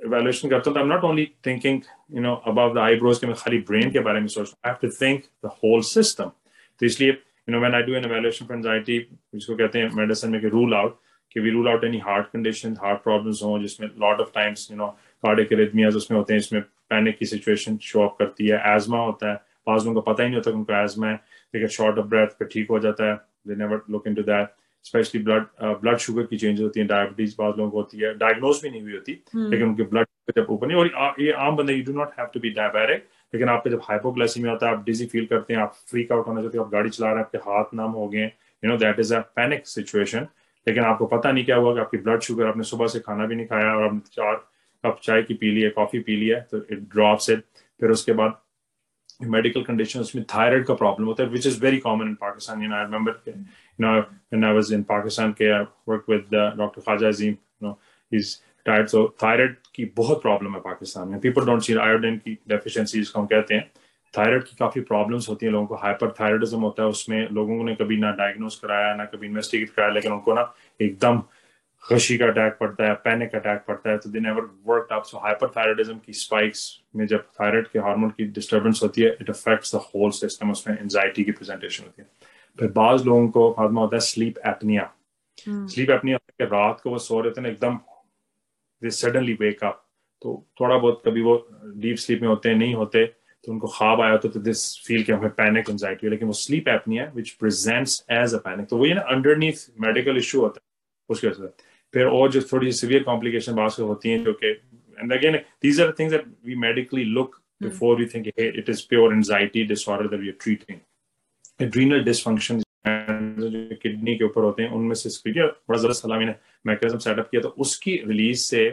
evaluation करता हूँ तो I'm not only thinking you know above the eyebrows कि मैं खाली brain के बारे में सोच I have to think the whole system तो इसलिए you know when I do an evaluation for anxiety जिसको कहते हैं मेडिसिन में रूल आउट कि we rule out any heart condition heart problems हो जिसमें lot of times you know cardiac arrhythmias उसमें होते हैं इसमें पैनिक की सिचुएशन शो अप करती है एजमा होता है। बाज लोगों को पता ही नहीं होता उनका एजमा है लेकिन शॉर्ट ऑफ़ ब्रेथ पर ठीक हो जाता है they never look in that specially blood blood sugar की चेंज होती है डायबिटीज़ बाद लोगों को होती है। डायग्नोज भी नहीं हुई होती हम्म। लेकिन उनके ब्लड जब ऊपर नहीं और ये आम बंदे you do not have to be diabetic लेकिन आपके जब हाइपोग्लाइसीमिया होता है, आप डिजी फील करते हैं, आप फ्रीक आउट होना चाहते हैं, आप गाड़ी चला रहे हैं, आपके हाथ नम हो गए you know that is a panic situation लेकिन आपको पता नहीं क्या हुआ कि आपकी ब्लड शुगर आपने सुबह से खाना भी नहीं खाया और आपने चार कप चाय की पी ली है कॉफ़ी पी ली है तो इट ड्रॉप्स इट फिर उसके बाद मेडिकल कंडीशन उसमें थायराइड का प्रॉब्लम होता है which is very common in Pakistan you know I remember you know when I was in Pakistan के I work with doctor Khwaja Azeem you know is tired so thyroid की बहुत प्रॉब्लम है पाकिस्तान में। पीपल डोंट सी आयोडीन की डेफिशिएंसी जिसको हम कहते हैं। थायराइड की काफ़ी प्रॉब्लम्स होती हैं लोगों को। हाइपर थायराइडिज्म होता है उसमें लोगों ने कभी ना डायग्नोस कराया ना कभी इन्वेस्टिगेट कराया लेकिन उनको ना एकदम खशी का अटैक पड़ता है पैनिक अटैक पड़ता है तो they never work up so hyperthyroidism की स्पाइक्स में जब थायराइड के हार्मोन की डिस्टर्बेंस होती है it affects the whole system उसमें एंजाइटी की प्रेजेंटेशन होती है। फिर बाज लोगों को हादमा होता है स्लीप एपनिया स्लीप एपनिया कि रात को वो सो रहे थे ना एकदम दे सडनली वेक अप तो थोड़ा बहुत कभी वो डीप स्लीप में होते हैं नहीं होते तो उनको ख्वाब आया होता तो दिस फील कि हमें पैनिक एंजाइटी लेकिन वो sleep apnea which presents as a panic तो वो ये ना अंडरनीथ मेडिकल इशू होता है उसके वजह से। फिर और जो थोड़ी सी सिवियर कॉम्प्लिकेशन बाद होती हैं जो कि and again these are things that we medically look before we think it is pure anxiety disorder that we are treating adrenal dysfunction kidney के ऊपर होते हैं, उनमें से बड़ा जरा सलामी ने मैकेनिज्म सेटअप किया तो उसकी रिलीज़ से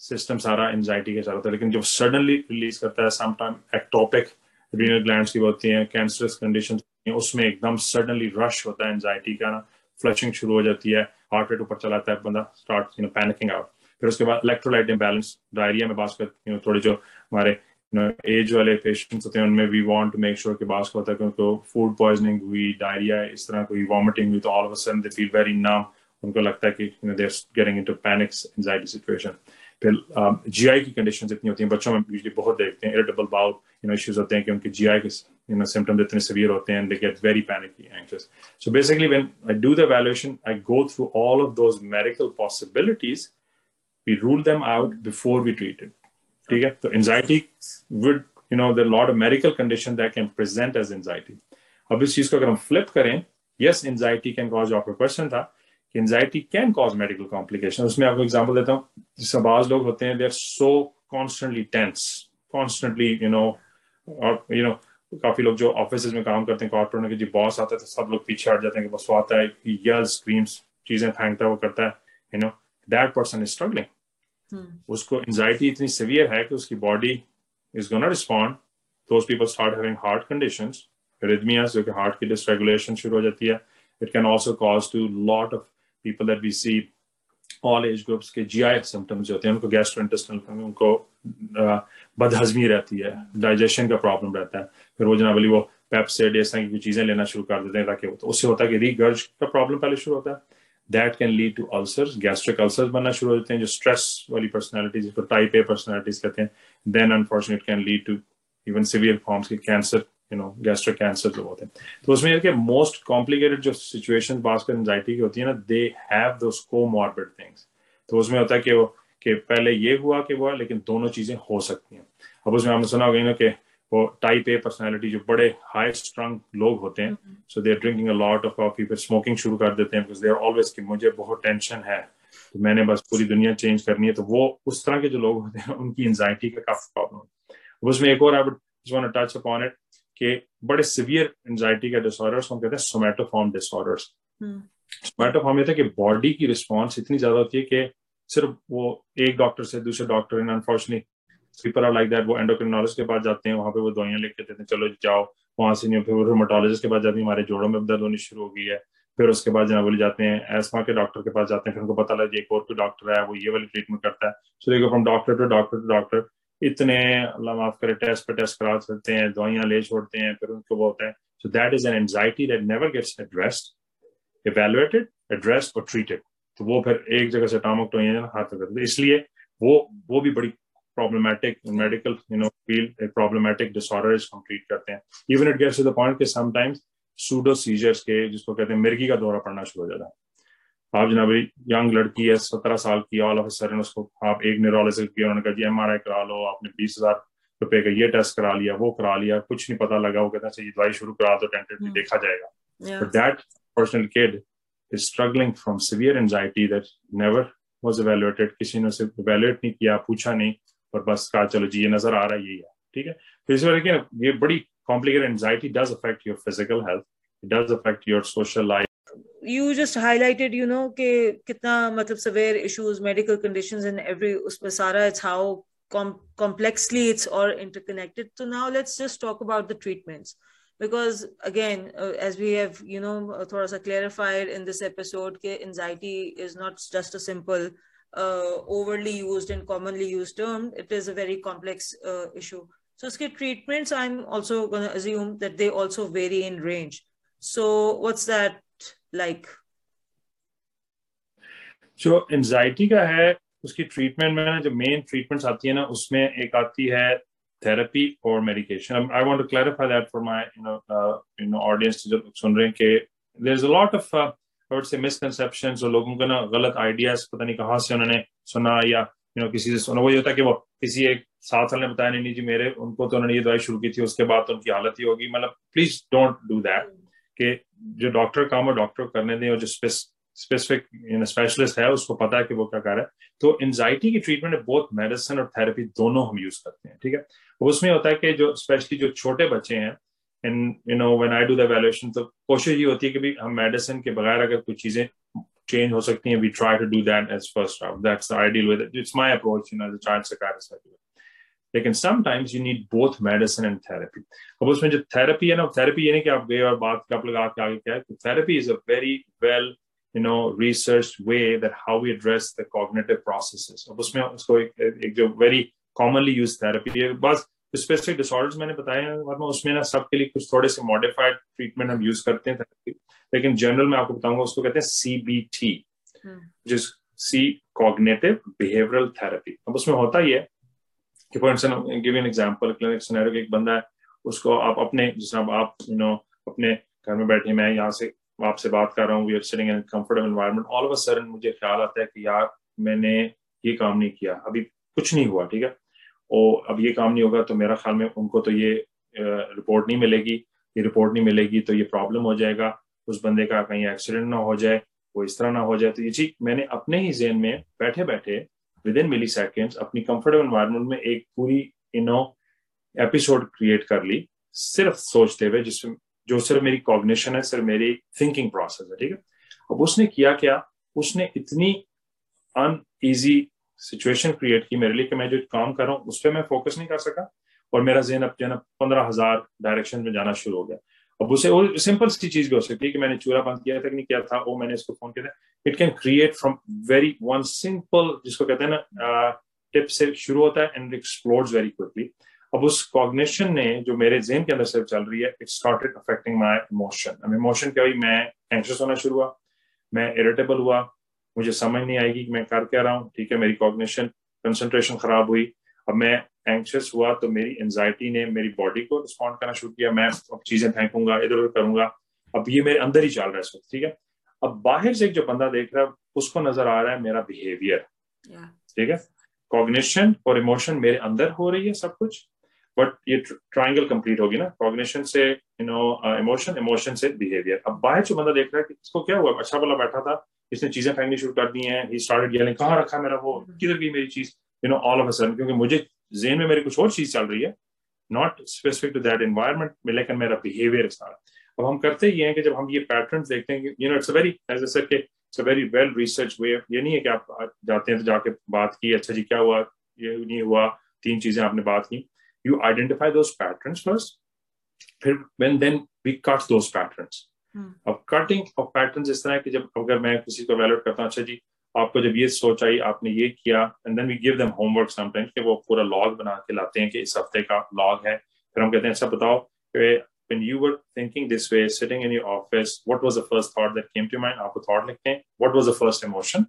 सिस्टम सारा एंजाइटी के चलता है। लेकिन जब सडनली रिलीज़ करता है some time ectopic renal glands की होती हैं कैंसरस कंडीशन उसमें एकदम सडनली रश होता है एंजाइटी का ना। फ्लशिंग शुरू हो जाती है हार्ट रेट ऊपर चला है, बंदा start you know panicking out फिर उसके बाद इलेक्ट्रोलाइट इम्बैलेंस डायरिया में बात करती हूँ, थोड़ी जो हमारे एज वाले पेशेंट्स होते हैं उनमें we want to make sure कि बास होता है कि उनको फ़ूड पॉइजनिंग हुई डायरिया इस तरह कोई वॉमिटिंग हुई तो all of a sudden they feel very numb उनको लगता है कि you know they are getting into panic anxiety situation फिर जीआई um, की कंडीशन इतनी होती हैं बच्चों में यूजली बहुत देखते हैं irritable bowel you know issues होते हैं कि उनके जीआई के you know symptoms itne severe hote and they get very panicky anxious. So basically when i do the evaluation i go through all of those medical possibilities we rule them out before we treat it. Okay so anxiety would, you know, there are a lot of medical conditions that can present as अब इस चीज़ को अगर हम फ्लिप करें यस एंजाइटी कैन कॉज आपका क्वेश्चन था कि anxiety can cause medical complication उसमें आपको एग्जांपल देता हूँ जिससे बाज लोग होते हैं they are so constantly tense constantly you know और यू नो काफ़ी लोग जो ऑफ़िस में काम करते हैं कॉर्पोरेट में जी बॉस आता है तो सब लोग पीछे हट जाते हैं कि बस वो आता है यल स्क्रीम्स चीज़ें फेंकता है, वो करता है you know that person is struggling उसको एंजाइटी इतनी सिवियर है कि उसकी body is gonna respond those people start having heart conditions arrhythmias जो कि हार्ट की डिसरेगुलेशन शुरू हो जाती है. It can also cause to lot of people that we see all age groups के जीआई सिम्टम्स जो होते हैं, उनको गैस्ट्रोइंटेस्टिनल उनको बदहजमी रहती है. डाइजेशन का प्रॉब्लम रहता है. फिर वो जनाबली वो पेप्सेड तरह की चीज़ें लेना शुरू कर देते हैं ताकि तो उससे होता है कि रीगर्ज का प्रॉब्लम पहले शुरू होता है. That can lead to ulcers gastric ulcers बनना शुरू हो जाते हैं, जो स्ट्रेस वाली पर्सनैलिटी जिसको टाइप ए पर्सनैलिटीज कहते हैं then unfortunate can lead to even severe forms के cancer you know gastric cancer जो होते हैं। तो उसमें मोस्ट कॉम्प्लिकेटेड जो सिचुएशन की होती है ना दे हैव दोस थिंग्स तो उसमें होता है कि वो, कि पहले ये हुआ, कि वो, लेकिन दोनों चीज़ें हो सकती हैं। अब उसमें हमने सुना होगा ना कि वो टाइप ए पर्सनैलिटी जो बड़े हाई स्ट्रंग लोग होते हैं so they are drinking a lot of coffee फिर स्मोकिंग शुरू कर देते हैं बिकॉज़ दे आर ऑलवेज कि मुझे बहुत टेंशन है तो मैंने बस पूरी दुनिया चेंज करनी है तो वो उस तरह के जो लोग होते हैं उनकी एंजाइटी का काफ़ी प्रॉब्लम उसमें एक और I would touch upon it कि बड़े सिवियर एंजाइटी का डिसऑर्डर्स हम कहते हैं सोमेटोफॉर्म डिसऑर्डर्स सोमेटोफॉर्म ये था कि बॉडी की रिस्पॉन्स इतनी ज़्यादा होती है कि सिर्फ़ वो एक डॉक्टर से दूसरे doctor in unfortunately people are like that वो एंडोक्रिनोलॉजिस्ट के पास जाते हैं, वहाँ पे वो दवाइयाँ लेके देते हैं, चलो जाओ, वहाँ से नहीं फिर वो रोमाटोलॉजिस्ट के पास जाते हैं, हमारे जोड़ों में दर्द होनी शुरू हो गई है। फिर उसके बाद जनाब बोले जाते हैं एस्मा के डॉक्टर के पास जाते हैं, फिर उनको पता लगे एक और कोई डॉक्टर है वो ये वाली ट्रीटमेंट करता है। सो देखो from doctor to doctor to doctor इतने, अल्लाह माफ़ करे टेस्ट पे टेस्ट करा सकते हैं, दवाइयाँ ले छोड़ते हैं, फिर उनको वो होता है। So that is an anxiety that never gets addressed evaluated addressed और ट्रीटेड तो वो फिर एक जगह से टामक तो हाथ करते तो इसलिए वो वो भी बड़ी problematic medical you know field a problematic disorder is treat करते हैं। Even it gets to the point कि sometimes pseudo seizures के जिसको कहते हैं मिर्गी का दौरा पड़ना शुरू हो जाता है। आप जनाब यंग लड़की है सत्रह साल की ऑल ऑफ़ सडन उसको आप एक न्यूरोलॉजिस्ट की उन्होंने कहा जी एम करा लो आपने बीस हज़ार रुपए का ये टेस्ट करा लिया वो करा लिया कुछ नहीं पता लगा वो कहते हैं ये दवाई शुरू करा दो टेंटेटिव hmm. देखा जाएगा। But that personal kid is struggling from severe anxiety that never was evaluated किसी ने उसे evaluate नहीं किया पूछा नहीं और बस कहा, चलो जी, ये नज़र आ रहा है यही ठीक है? तो इस वजह ये बड़ी complicated anxiety does affect your physical health does affect your social life you just highlighted you know कि कितना मतलब severe issues medical condition in every उसमें सारा इट्स हाउ कॉम्प्लेक्सली इट्स और इंटरकनेक्टेड तो now let's just talk about the treatments because again as we have you know थोड़ा सा क्लेरिफाइड इन दिस एपिसोड के anxiety is not just a simple uh, overly used and commonly used term it is a very complex uh, issue so its treatments i'm also going to assume that they also vary in range so what's that like जो एंजाइटी का है उसकी ट्रीटमेंट में जो मेन ट्रीटमेंट्स आती है ना उसमें एक आती है therapy or medication. I, I want to clarify that for my you know uh, you know audience जो सुन रहे हैं कि there's a lot of uh, Would say misconceptions और लोगों का ना गलत ideas, पता नहीं कहाँ से उन्होंने सुना या, you know, किसी से सुना। वही होता है कि वो किसी एक साथ वाले ने बताया, नहीं जी, मेरे, उनको तो उन्होंने ये दवाई शुरू की थी, उसके बाद तो उनकी हालत ही होगी। मतलब प्लीज़ डोंट डू दैट कि जो डॉक्टर काम है डॉक्टर करने दें और जो स्पेसिफिक स्पेशलिस्ट है, उसको पता है कि वो क्या कर रहा है। तो एंजाइटी की ट्रीटमेंट में बहुत मेडिसिन और थेरेपी दोनों हम यूज़ करते हैं, ठीक है? उसमें होता है कि जो स्पेशली जो छोटे बच्चे हैं in you know when I do the evaluation तो कोशिश ये होती है कि भी हम मेडिसिन के बगैर अगर कुछ चीज़ें चेंज हो सकती हैं we try to do that as first round that's the ideal way it's my approach you know as a child psychiatrist लेकिन sometimes you need both medicine and therapy अब उसमें जो थेरेपी है ना थेरेपी ये नहीं कि आप गए और बात कप लगा के आगे क्या है therapy is a very well you know researched way that how we address the cognitive processes. अब उसमें उसको एक, एक जो very commonly used therapy है बस स्पेसिफिक डिसऑर्डर्स मैंने बताया मतलब उसमें ना सबके लिए कुछ थोड़े से मॉडिफाइड ट्रीटमेंट हम यूज़ करते हैं लेकिन जनरल मैं आपको बताऊँगा उसको कहते हैं सीबीटी जिस सी कॉग्नेटिव बिहेवियरल थेरेपी अब उसमें होता ही है कि for give an example clinic scenario एक बंदा है उसको आप अपने जिस आप यू नो अपने घर में बैठे मैं यहाँ से आपसे बात कर रहा हूँ we are sitting in comfortable environment all of a sudden मुझे ख्याल आता है कि यार मैंने ये काम नहीं किया अभी कुछ नहीं हुआ ठीक है? और अब ये काम नहीं होगा तो मेरा ख्याल में उनको तो ये रिपोर्ट नहीं मिलेगी। ये रिपोर्ट नहीं मिलेगी तो ये प्रॉब्लम हो जाएगा। उस बंदे का कहीं एक्सीडेंट ना हो जाए, वो इस तरह ना हो जाए। तो ये चीज़ मैंने अपने ही जेन में बैठे बैठे विद इन मिली सेकेंड्स अपनी कंफर्टेबल इन्वायरमेंट में एक पूरी इनो एपिसोड क्रिएट कर ली। सिर्फ़ सोचते हुए, जिसमें, जो सिर्फ़ मेरी कॉग्निशन है, सिर्फ़ मेरी थिंकिंग प्रोसेस है, ठीक है? अब उसने किया क्या? उसने इतनी अन ईजी सिचुएशन क्रिएट की मेरे लिए कि मैं जो काम कर रहा हूँ, उस पर मैं फोकस नहीं कर सका और मेरा जेन अब जो है पंद्रह हज़ार डायरेक्शन में जाना शुरू हो गया। अब उसे वो सिंपल सी चीज़ भी हो सकती है कि मैंने चूरा बंद किया था कि नहीं किया था, वो मैंने इसको फ़ोन किया था। It can create from very one simple जिसको कहते हैं ना टिप से शुरू होता है एंड एक्सप्लोर्स वेरी क्विकली अब उस कॉग्निशन ने जो मेरे जेन के अंदर से चल रही है it started affecting my emotion अब इमोशन क्या हुई? मैं एंक्शस होना शुरू हुआ, मैं इरिटेबल हुआ मुझे समझ नहीं आएगी कि मैं कर क्या रहा हूँ। ठीक है मेरी कॉग्निशन कंसंट्रेशन खराब हुई। अब मैं एंक्शस हुआ तो मेरी एंजाइटी ने मेरी बॉडी को रिस्पॉन्ड करना शुरू किया। मैं अब चीज़ें फेंकूँगा इधर उधर करूँगा। अब ये मेरे अंदर ही चल रहा है इस वक्त ठीक है? अब बाहर से एक जो बंदा देख रहा है उसको नज़र आ रहा है मेरा बिहेवियर ठीक है? कॉग्निशन और इमोशन मेरे अंदर हो रही है सब कुछ बट ये ट्राइंगल कंप्लीट होगी ना। कॉग्निशन से यू नो इमोशन इमोशन से बिहेवियर अब बाहर जो बंदा देख रहा है कि इसको क्या हुआ? अच्छा वाला बैठा था इसने चीज़ें फेंकनी शुरू कर दी हैं। स्टार्टेड येलिंग कहाँ रखा मेरा वो। किधर गई मेरी चीज़? You know all of a sudden क्योंकि मुझे जेन में मेरी कुछ और चीज़ चल रही है not specific to that environment लेकिन मेरा बिहेवियर स्टार्ट अब हम करते ये हैं कि जब हम ये पैटर्न देखते हैं you know it's very as sir के it's a very well research way ये नहीं है कि आप जाते हैं तो जाके बात की अच्छा जी, क्या हुआ? ये नहीं हुआ। तीन चीज़ें आपने बात की। You identify those patterns first फिर when then we cut those patterns hmm. अब कटिंग ऑफ़ पैटर्न इस तरह है जब अगर मैं किसी को वैल्यूट करता हूँ अच्छा जी, आपको जब ये सोच आई, आपने ये किया and then we give them homework sometime कि वो पूरा लॉग बना के लाते हैं कि इस हफ़्ते का लॉग है। फिर हम कहते हैं अच्छा बताओ when you were thinking this way sitting in your office what was the first thought that came to mind आपको थॉट लिखते हैं। What was the first emotion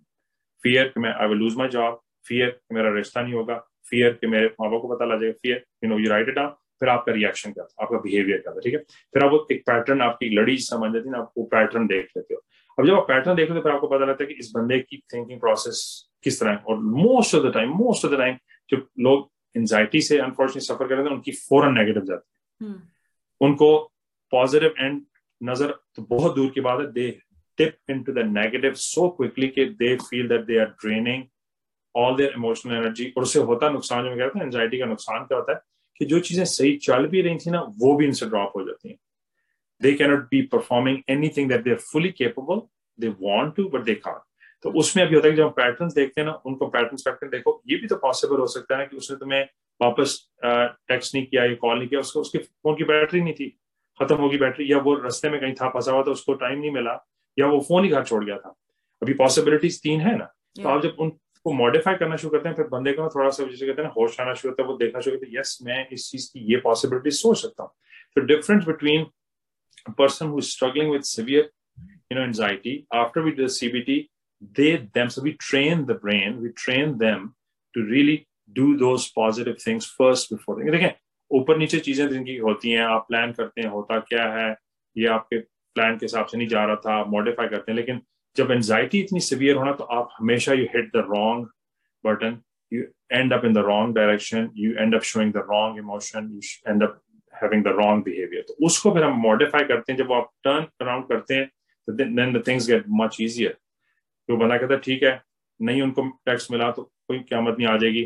fear कि मैं I will lose my job fear कि मेरा रिश्ता नहीं होगा. फियर कि मेरे माँ बाप को पता लग जाएगा. Fear you know you write it down फिर आपका रिएक्शन क्या था? आपका बिहेवियर क्या था? ठीक है? फिर आप एक पैटर्न आपकी लड़ी समझ जाती है ना आप वो पैटर्न देख लेते हो। अब जब आप पैटर्न देखते हो फिर आपको पता लगता है कि इस बंदे की थिंकिंग प्रोसेस किस तरह है। और most of the time most of the time जो लोग एंजाइटी से अनफॉर्चुनेट सफ़र कर रहे थे उनकी फ़ौरन नेगेटिव जाती है। hmm. उनको पॉजिटिव एंड नज़र तो बहुत दूर की बात है। They tip into the negative so quickly कि they feel that they are draining all their emotional energy और उससे होता नुकसान जो मैं कहता हूँ एंजाइटी का नुकसान क्या होता है? कि जो चीज़ें सही चल भी रही थी ना वो भी इनसे ड्रॉप हो जाती हैं। They cannot be performing anything that they are fully capable they want to but they can't तो उसमें अभी होता है कि जब पैटर्न देखते हैं ना उनको पैटर्न करके देखो ये भी तो पॉसिबल हो सकता है कि उसने तुम्हें वापस टेक्स्ट नहीं किया या कॉल नहीं किया उसको उसके फ़ोन की बैटरी नहीं थी खत्म होगी बैटरी या वो रस्ते में कहीं था फंसा हुआ था उसको टाइम नहीं मिला या वो फ़ोन ही घर छोड़ गया था। अभी पॉसिबिलिटीज तीन है ना। तो आप जब उनको मॉडिफाई करना शुरू करते हैं, फिर बंदे का थोड़ा सा जैसे कहते हैं होश आना शुरू होता है, वो देखना शुरू करते हैं यस मैं इस चीज़ की ये पॉसिबिलिटी सोच सकता हूँ। तो difference between person who struggling with severe you know, anxiety, after we do the they them, so we train the brain, we train them to really do those positive things first before देखें ऊपर नीचे चीज़ें जिनकी होती हैं, आप प्लान करते हैं, होता क्या है, ये आपके प्लान के हिसाब से नहीं जा रहा था मॉडिफाई करते हैं, लेकिन जब एनजाइटी इतनी सिवियर होना तो आप हमेशा you hit the wrong button you end up in the wrong direction you end up showing the wrong emotion you end up having the wrong behaviour तो उसको फिर हम मॉडिफाई करते हैं, जब आप टर्न अराउंड करते हैं तो then the things get much easier तो बंदा कहता है, ठीक है, नहीं उनको टैक्स मिला तो कोई क्यामत नहीं आ जाएगी।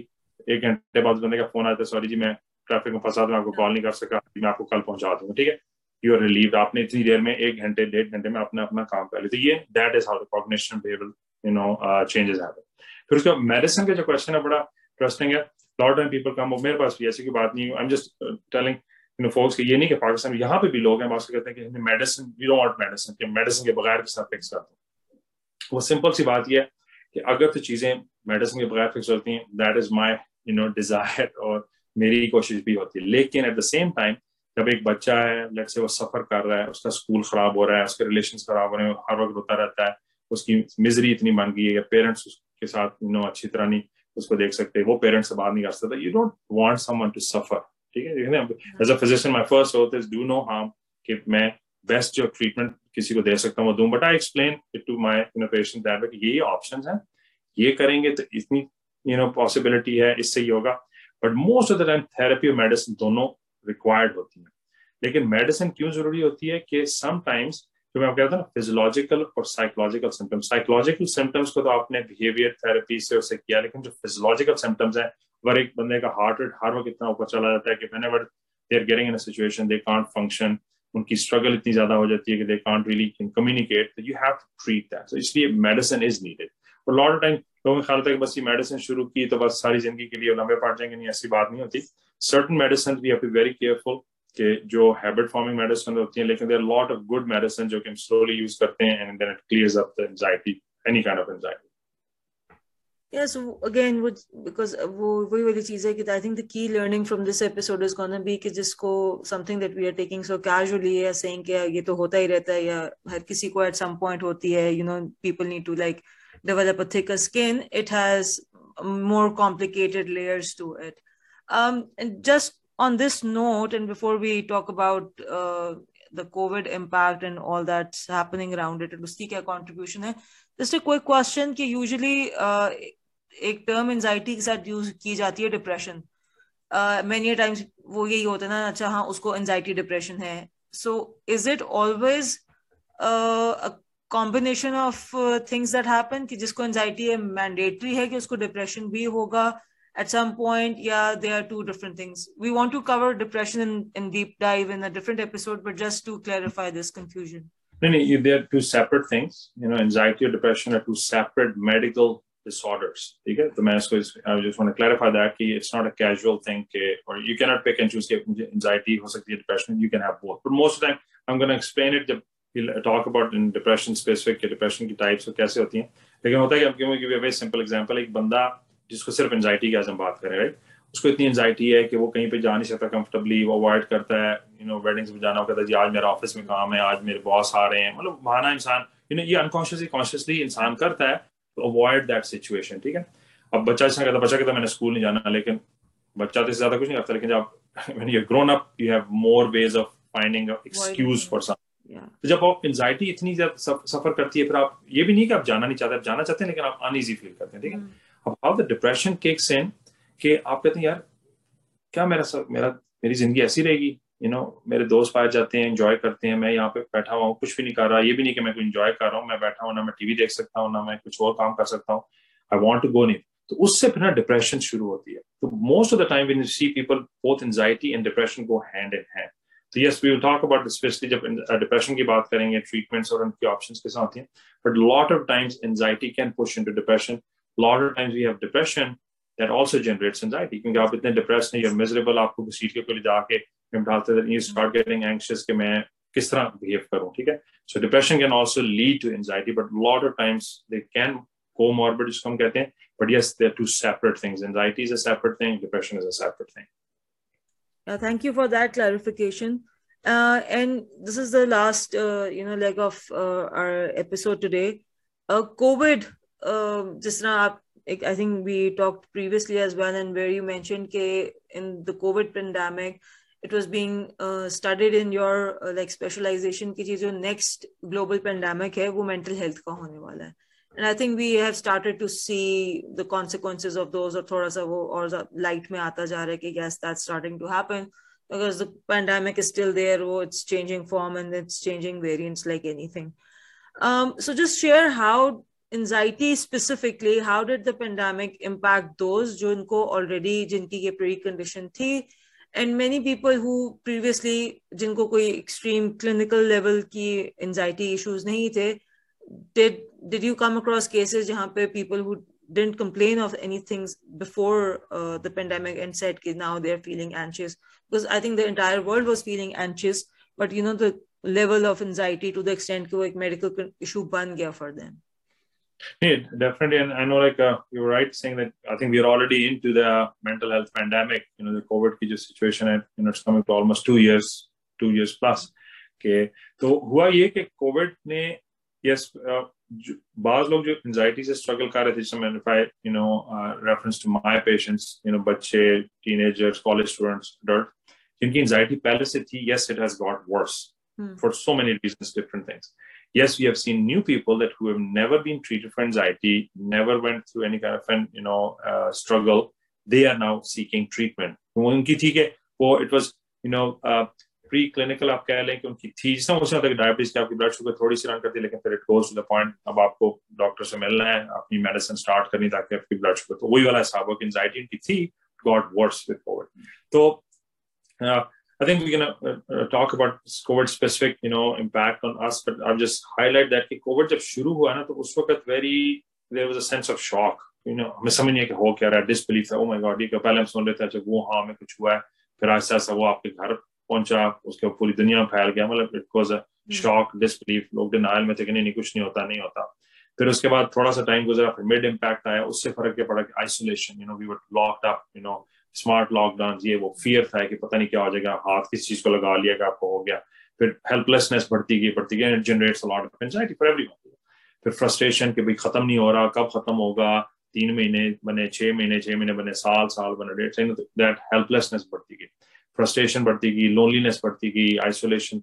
एक घंटे बाद बंदे का फ़ोन आता है सॉरी जी, मैं ट्रैफ़िक में फंसा मैं आपको कॉल नहीं कर सका, मैं आपको कल पहुँचा दूँगा। ठीक है? यू आर रिलीव आपने इतनी देर में, एक घंटे, डेढ़ घंटे में अपना अपना काम कर लिया। तो ये that is how cognition babble you know changes happen फिर उसका मेडिसिन का जो क्वेश्चन है, बड़ा इंटरेस्टिंग है। लॉट टाइम पीपल कम मेरे पास भी ऐसी की बात नहीं I am just telling you know folks ये नहीं कि पाकिस्तान में यहाँ पे भी लोग हैं मास्टर कहते हैं कि medicine we don't want medicine कि मेडिसिन के बगैर के साथ फिक्स कर दो वो सिंपल सी बात यह है कि अगर तो चीज़ें मेडिसिन के बगैर फिक्स होती हैं that is my you know desire और मेरी कोशिश भी होती है। लेकिन एट द सेम टाइम जब एक बच्चा है लेट से वो सफ़र कर रहा है उसका स्कूल खराब हो रहा है उसके रिलेशन खराब हो रहे हैं हर वक्त रोता रहता है उसकी मिजरी इतनी बन गई है या पेरेंट्स उसके साथ यू नो अच्छी तरह नहीं उसको देख सकते वो पेरेंट्स से बात नहीं कर सकते you don't want someone to suffer ठीक है? As a physician my first oath is do no harm कि मैं बेस्ट जो ट्रीटमेंट किसी को दे सकता हूँ वो दूँ but I explain it to my you know patient that ये ऑप्शंस हैं ये करेंगे तो इतनी यू नो पॉसिबिलिटी है इससे ही होगा but most of the time therapy और मेडिसिन दोनों रिक्वायर्ड होती है। लेकिन मेडिसिन क्यों ज़रूरी होती है कि समटाइम्स जो मैं कहता हूँ फिजियोलॉजिकल और साइकोलॉजिकल सिम्टम्स साइकोलॉजिकल सिम्टम्स को तो आपने बिहेवियर थेरेपी से उसे किया, लेकिन जो फिजियोलॉजिकल सिम्टम्स है अगर एक बंदे का हार्ट रेट हर वक्त इतना ऊपर चला जाता है कि मैंने ever they are getting in situation they can't function उनकी स्ट्रगल इतनी ज़्यादा हो जाती है कि they can't really can communicate you have to treat that so इसलिए मेडिसिन इज़ नीडेड और लॉट ऑफ़ टाइम लोगों का ख्याल था कि बस ये मेडिसिन शुरू की तो बस सारी ज़िंदगी के लिए लंबे पड़ जाएँगे, नहीं, ऐसी बात नहीं होती। Certain medicine we have to very careful कि जो हैबिट फॉर्मिंग मेडिसिन होती हैं लेकिन there lot of good medicine जो कि हम स्लोली यूज़ करते हैं and then it clears up the anxiety any kind of anxiety Yeah, so again, would because वो वही वाली चीज़ है कि I think the key learning from this episode is gonna be कि जिसको something that we are taking so casually या saying कि ये तो होता ही रहता है या हर किसी को at some point होती है you know people need to like develop a thicker skin, it has more complicated layers to it. Um, and just on this note, and before we talk about uh, the COVID impact and all that's happening around it, and उसकी क्या contribution है, just a quick question कि usually uh, एक term anxiety के साथ use की जाती है depression. Uh, many times वो यही होता है ना अच्छा हाँ उसको anxiety depression है. So is it always uh, a combination of things that happen कि जिसको एंजाइटी है मैंडेटरी है कि उसको डिप्रेशन भी होगा at some point yeah they are two different things we want to cover depression in, in deep dive in a different episode but just to clarify this confusion no, no, they are two separate things you know anxiety or depression are two separate medical disorders ठीक है तो मैं इसको I just want to clarify that कि it's not a casual thing के or you cannot pick and choose कि मुझे anxiety हो सकती है depression you can have both but most of the time I'm going to explain it जब we'll talk about in depression specific के depression की types और कैसे होती हैं लेकिन होता है कि I'm give you a very simple example एक बंदा जिसको सिर्फ़ एंजाइटी की आज हम बात करें राइट उसको इतनी एंजाइटी है कि वो कहीं पे जा नहीं सकता कंफर्टेबली वो अवॉइड करता है यू नो वेडिंग्स में जाना कहता है जी आज मेरा ऑफ़िस में काम है आज मेरे बॉस आ रहे हैं। मतलब बहाना इंसान यू नो ये अनकॉन्शियसली कॉन्शियसली इंसान करता है टू अवॉइड दैट सिचुएशन ठीक है? अब बच्चा ऐसा कहता बच्चा कहता मैंने स्कूल नहीं जाना लेकिन बच्चा तो इससे ज़्यादा कुछ नहीं करता लेकिन जब *laughs* you're grown up you have more ways of finding an excuse for तो जब आप एंजाइटी इतनी ज़्यादा सफ़र करती है फिर आप ये भी नहीं कि आप जाना नहीं चाहते आप जाना चाहते हैं लेकिन आप अनईजी फील करते हैं ठीक है. अब how the depression kicks in कि आप कहते हैं, यार, क्या मेरा सब, मेरा, मेरी ज़िंदगी ऐसी रहेगी? यू नो मेरे दोस्त पाए जाते हैं एंजॉय करते हैं, मैं यहाँ पे बैठा हुआ हूँ, कुछ भी नहीं कर रहा, ये भी नहीं कि मैं कोई एंजॉय कर रहा हूँ, मैं बैठा हूँ, ना मैं टीवी देख सकता हूँ, ना मैं कुछ और काम कर सकता हूँ आई वॉन्ट टू गो नहीं तो उससे फिर ना डिप्रेशन शुरू होती है। तो most of the time we see people both anxiety and depression go hand in hand तो yes we will talk about specially जब डिप्रेशन की बात करेंगे ट्रीटमेंट्स और उनकी ऑप्शंस के साथ but lot of times anxiety can push into depression lot of times we have depression that also generates anxiety क्योंकि आप इतने depressed हैं you're miserable आपको किसी चीज़ के लिए जाके डालते you start getting anxious कि मैं किस तरह behave करूँ ठीक है so depression can also lead to anxiety but a lot of times they can comorbid जिसको हम कहते हैं but yes they're two separate things anxiety is a separate thing depression is a separate thing yeah thank you for that clarification uh, and this is the last uh, you know leg of uh, our episode today uh, covid um, just now I think we talked previously as well, and where you mentioned that in the COVID pandemic, it was being uh, studied in your uh, like specialization कि जो next global pandemic है वो mental health का होने वाला है. And I think we have started to see the consequences of those or थोड़ा सा वो और light में आता जा रहा है कि yes that's starting to happen because the pandemic is still there. Oh, it's changing form and it's changing variants like anything. Um, so just share how anxiety specifically how did the pandemic impact those jo unko already jinki ye precondition thi and many people who previously jinko koi extreme clinical level ki anxiety issues nahi the did did you come across cases jahan pe people who didn't complain of anything before uh, the pandemic and said ki now they're feeling anxious? Because i think the entire world was feeling anxious but you know the level of anxiety to the extent ki wo ek medical issue ban gaya for them. yeah, definitely. And I know, like, uh, you were right saying that I think we're already into the mental health pandemic, you know, the COVID की situation and, you know, it's coming to almost two years, two years plus. Okay. तो हुआ ये कि कोविड ने यस बाज लोग जो एंजाइटी से स्ट्रगल कर रहे थे जैसे मैंने phi you know reference to my patients you know बच्चे टीनेजर्स कॉलेज स्टूडेंट्स अडल्ट जिनकी एंजाइटी पहले से थी yes it has got worse for so many reasons different things yes, we have seen new people that who have never been treated for anxiety, never went through any kind of an, you know uh, struggle. They are now seeking treatment. it was you know uh, pre clinical आप कह लें कि उनकी थी जिस तरह होता है डायबिटीज की आपकी ब्लड शुगर थोड़ी सी रन करती है लेकिन फिर it goes to the point अब आपको डॉक्टर से मिलना है अपनी मेडिसिन स्टार्ट करनी ताकि आपकी ब्लड शुगर तो वही वाला हिसाब हो कि एंजाइटी उनकी थी गॉट वर्स विद कोविड तो I think we're gonna uh, uh, talk about COVID specific, you know, impact on us. But I'll just highlight that कि COVID जब शुरू हुआ ना तो उस वक्त very there was a sense of shock. You know, हमें समझ नहीं कि हो क्या रहा है disbelief था. Oh my God, ये क्या पहले हम सुन रहे थे अच्छा वो हाँ हमें कुछ हुआ है. फिर ऐसा ऐसा वो आपके घर पहुँचा उसके पूरी दुनिया में फैल गया मतलब it was a shock disbelief लोग डिनाइल में थे कि नहीं नहीं कुछ नहीं होता नहीं होता फिर उसके बाद थोड़ा सा टाइम गुजरा फिर मिड इम्पैक्ट आया उससे फ़र्क क्या पड़ा कि isolation you know we were locked up you know smart lockdown ये वो फियर था कि पता नहीं क्या हो जाएगा, हाथ किस चीज़ को लगा लिया आपको हो गया। फिर हेल्पलेसनेस बढ़ती गई बढ़ती गई जनरेट्स ऑफ़ एंजाइटी फॉर फिर फ्रस्ट्रेशन कि भाई खत्म नहीं हो रहा, कब खत्म होगा, तीन महीने बने, छह महीने छह महीने बने, साल साल बने डेढ़ दैट हेल्पलेसनेस बढ़ती गई। फ्रस्ट्रेशन बढ़ती गई लोनलीनेस बढ़ती गई आइसोलेशन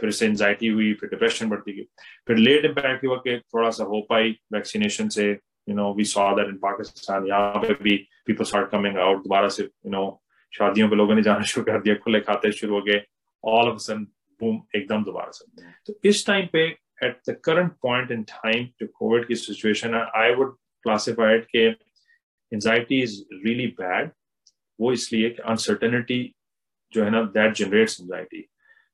फिर से एंजाइटी हुई, फिर डिप्रेशन बढ़ती गई। फिर लेट इम्पैक्ट हुआ कि थोड़ा सा हो पाई वैक्सीनेशन से। you know we saw that in pakistan yeah people start coming out se, you know शादियों पे लोगों ने जाना शुरू कर दिया खुले खाते शुरू हो गए ऑल ऑफ़ सन बूम एकदम दोबारा से तो इस टाइम पे at the current point in time जो कोविड की सिचुएशन है आई वुड क्लासिफाई के एंजाइटी इज़ रियली बैड वो इसलिए कि अनसर्टेनिटी जो है ना दैट जनरेट्स एंजाइटी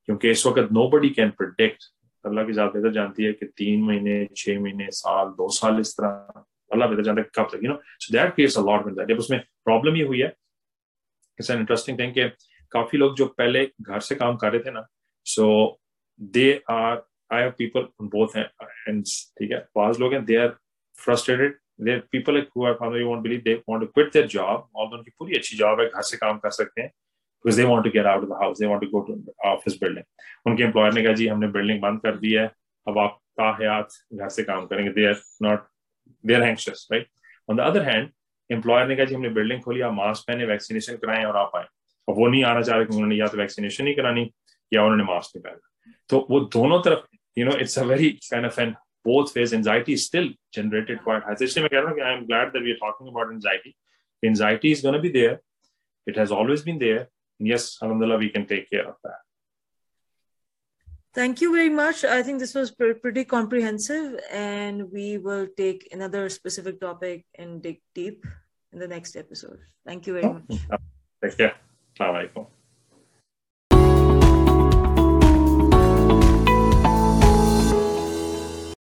क्योंकि इस वक्त नो बडी कैन प्रोडिक्ट अल्लाह की ज़्यादा तो जानती है कि तीन महीने छह महीने साल दो साल इस तरह अल्लाह बेहतर जानता है कब तक you know so that creates a lot anxiety अब उसमें प्रॉब्लम ये हुई है इट्स एन इंटरेस्टिंग थिंग काफ़ी लोग जो पहले घर से काम कर रहे थे ना so they are I have people both ends ठीक है? बाज लोग हैं they are frustrated there people who are you want believe they want to quit their job although उनकी पूरी अच्छी जॉब है, घर से काम कर सकते हैं because they want to get out of the house they want to go to office building उनके एम्प्लॉयर ने कहा, जी, हमने बिल्डिंग बंद कर दी है, अब आप ताहयात घर से काम करेंगे they are not there anxious right on the other hand employer ने कहा, जी, हमने बिल्डिंग खोली, आप मास्क पहने वैक्सीनेशन कराए और आप आए. और वो नहीं आना चाह रहे उन्होंने या तो वैक्सीनेशन ही करानी, या उन्होंने मास्क नहीं पहना। तो वो दोनों तरफ़ you know it's a very kind of an both face anxiety still generated quite high इसलिए मैं कह रहा हूँ कि I am glad that we are talking about anxiety anxiety is gonna be there it has always been there yes अलहमदुल्ला we can take care of that Thank you very much. I think this was pretty comprehensive, and we will take another specific topic and dig deep in the next episode. Thank you very oh. much. Take care. Assalamu alaikum.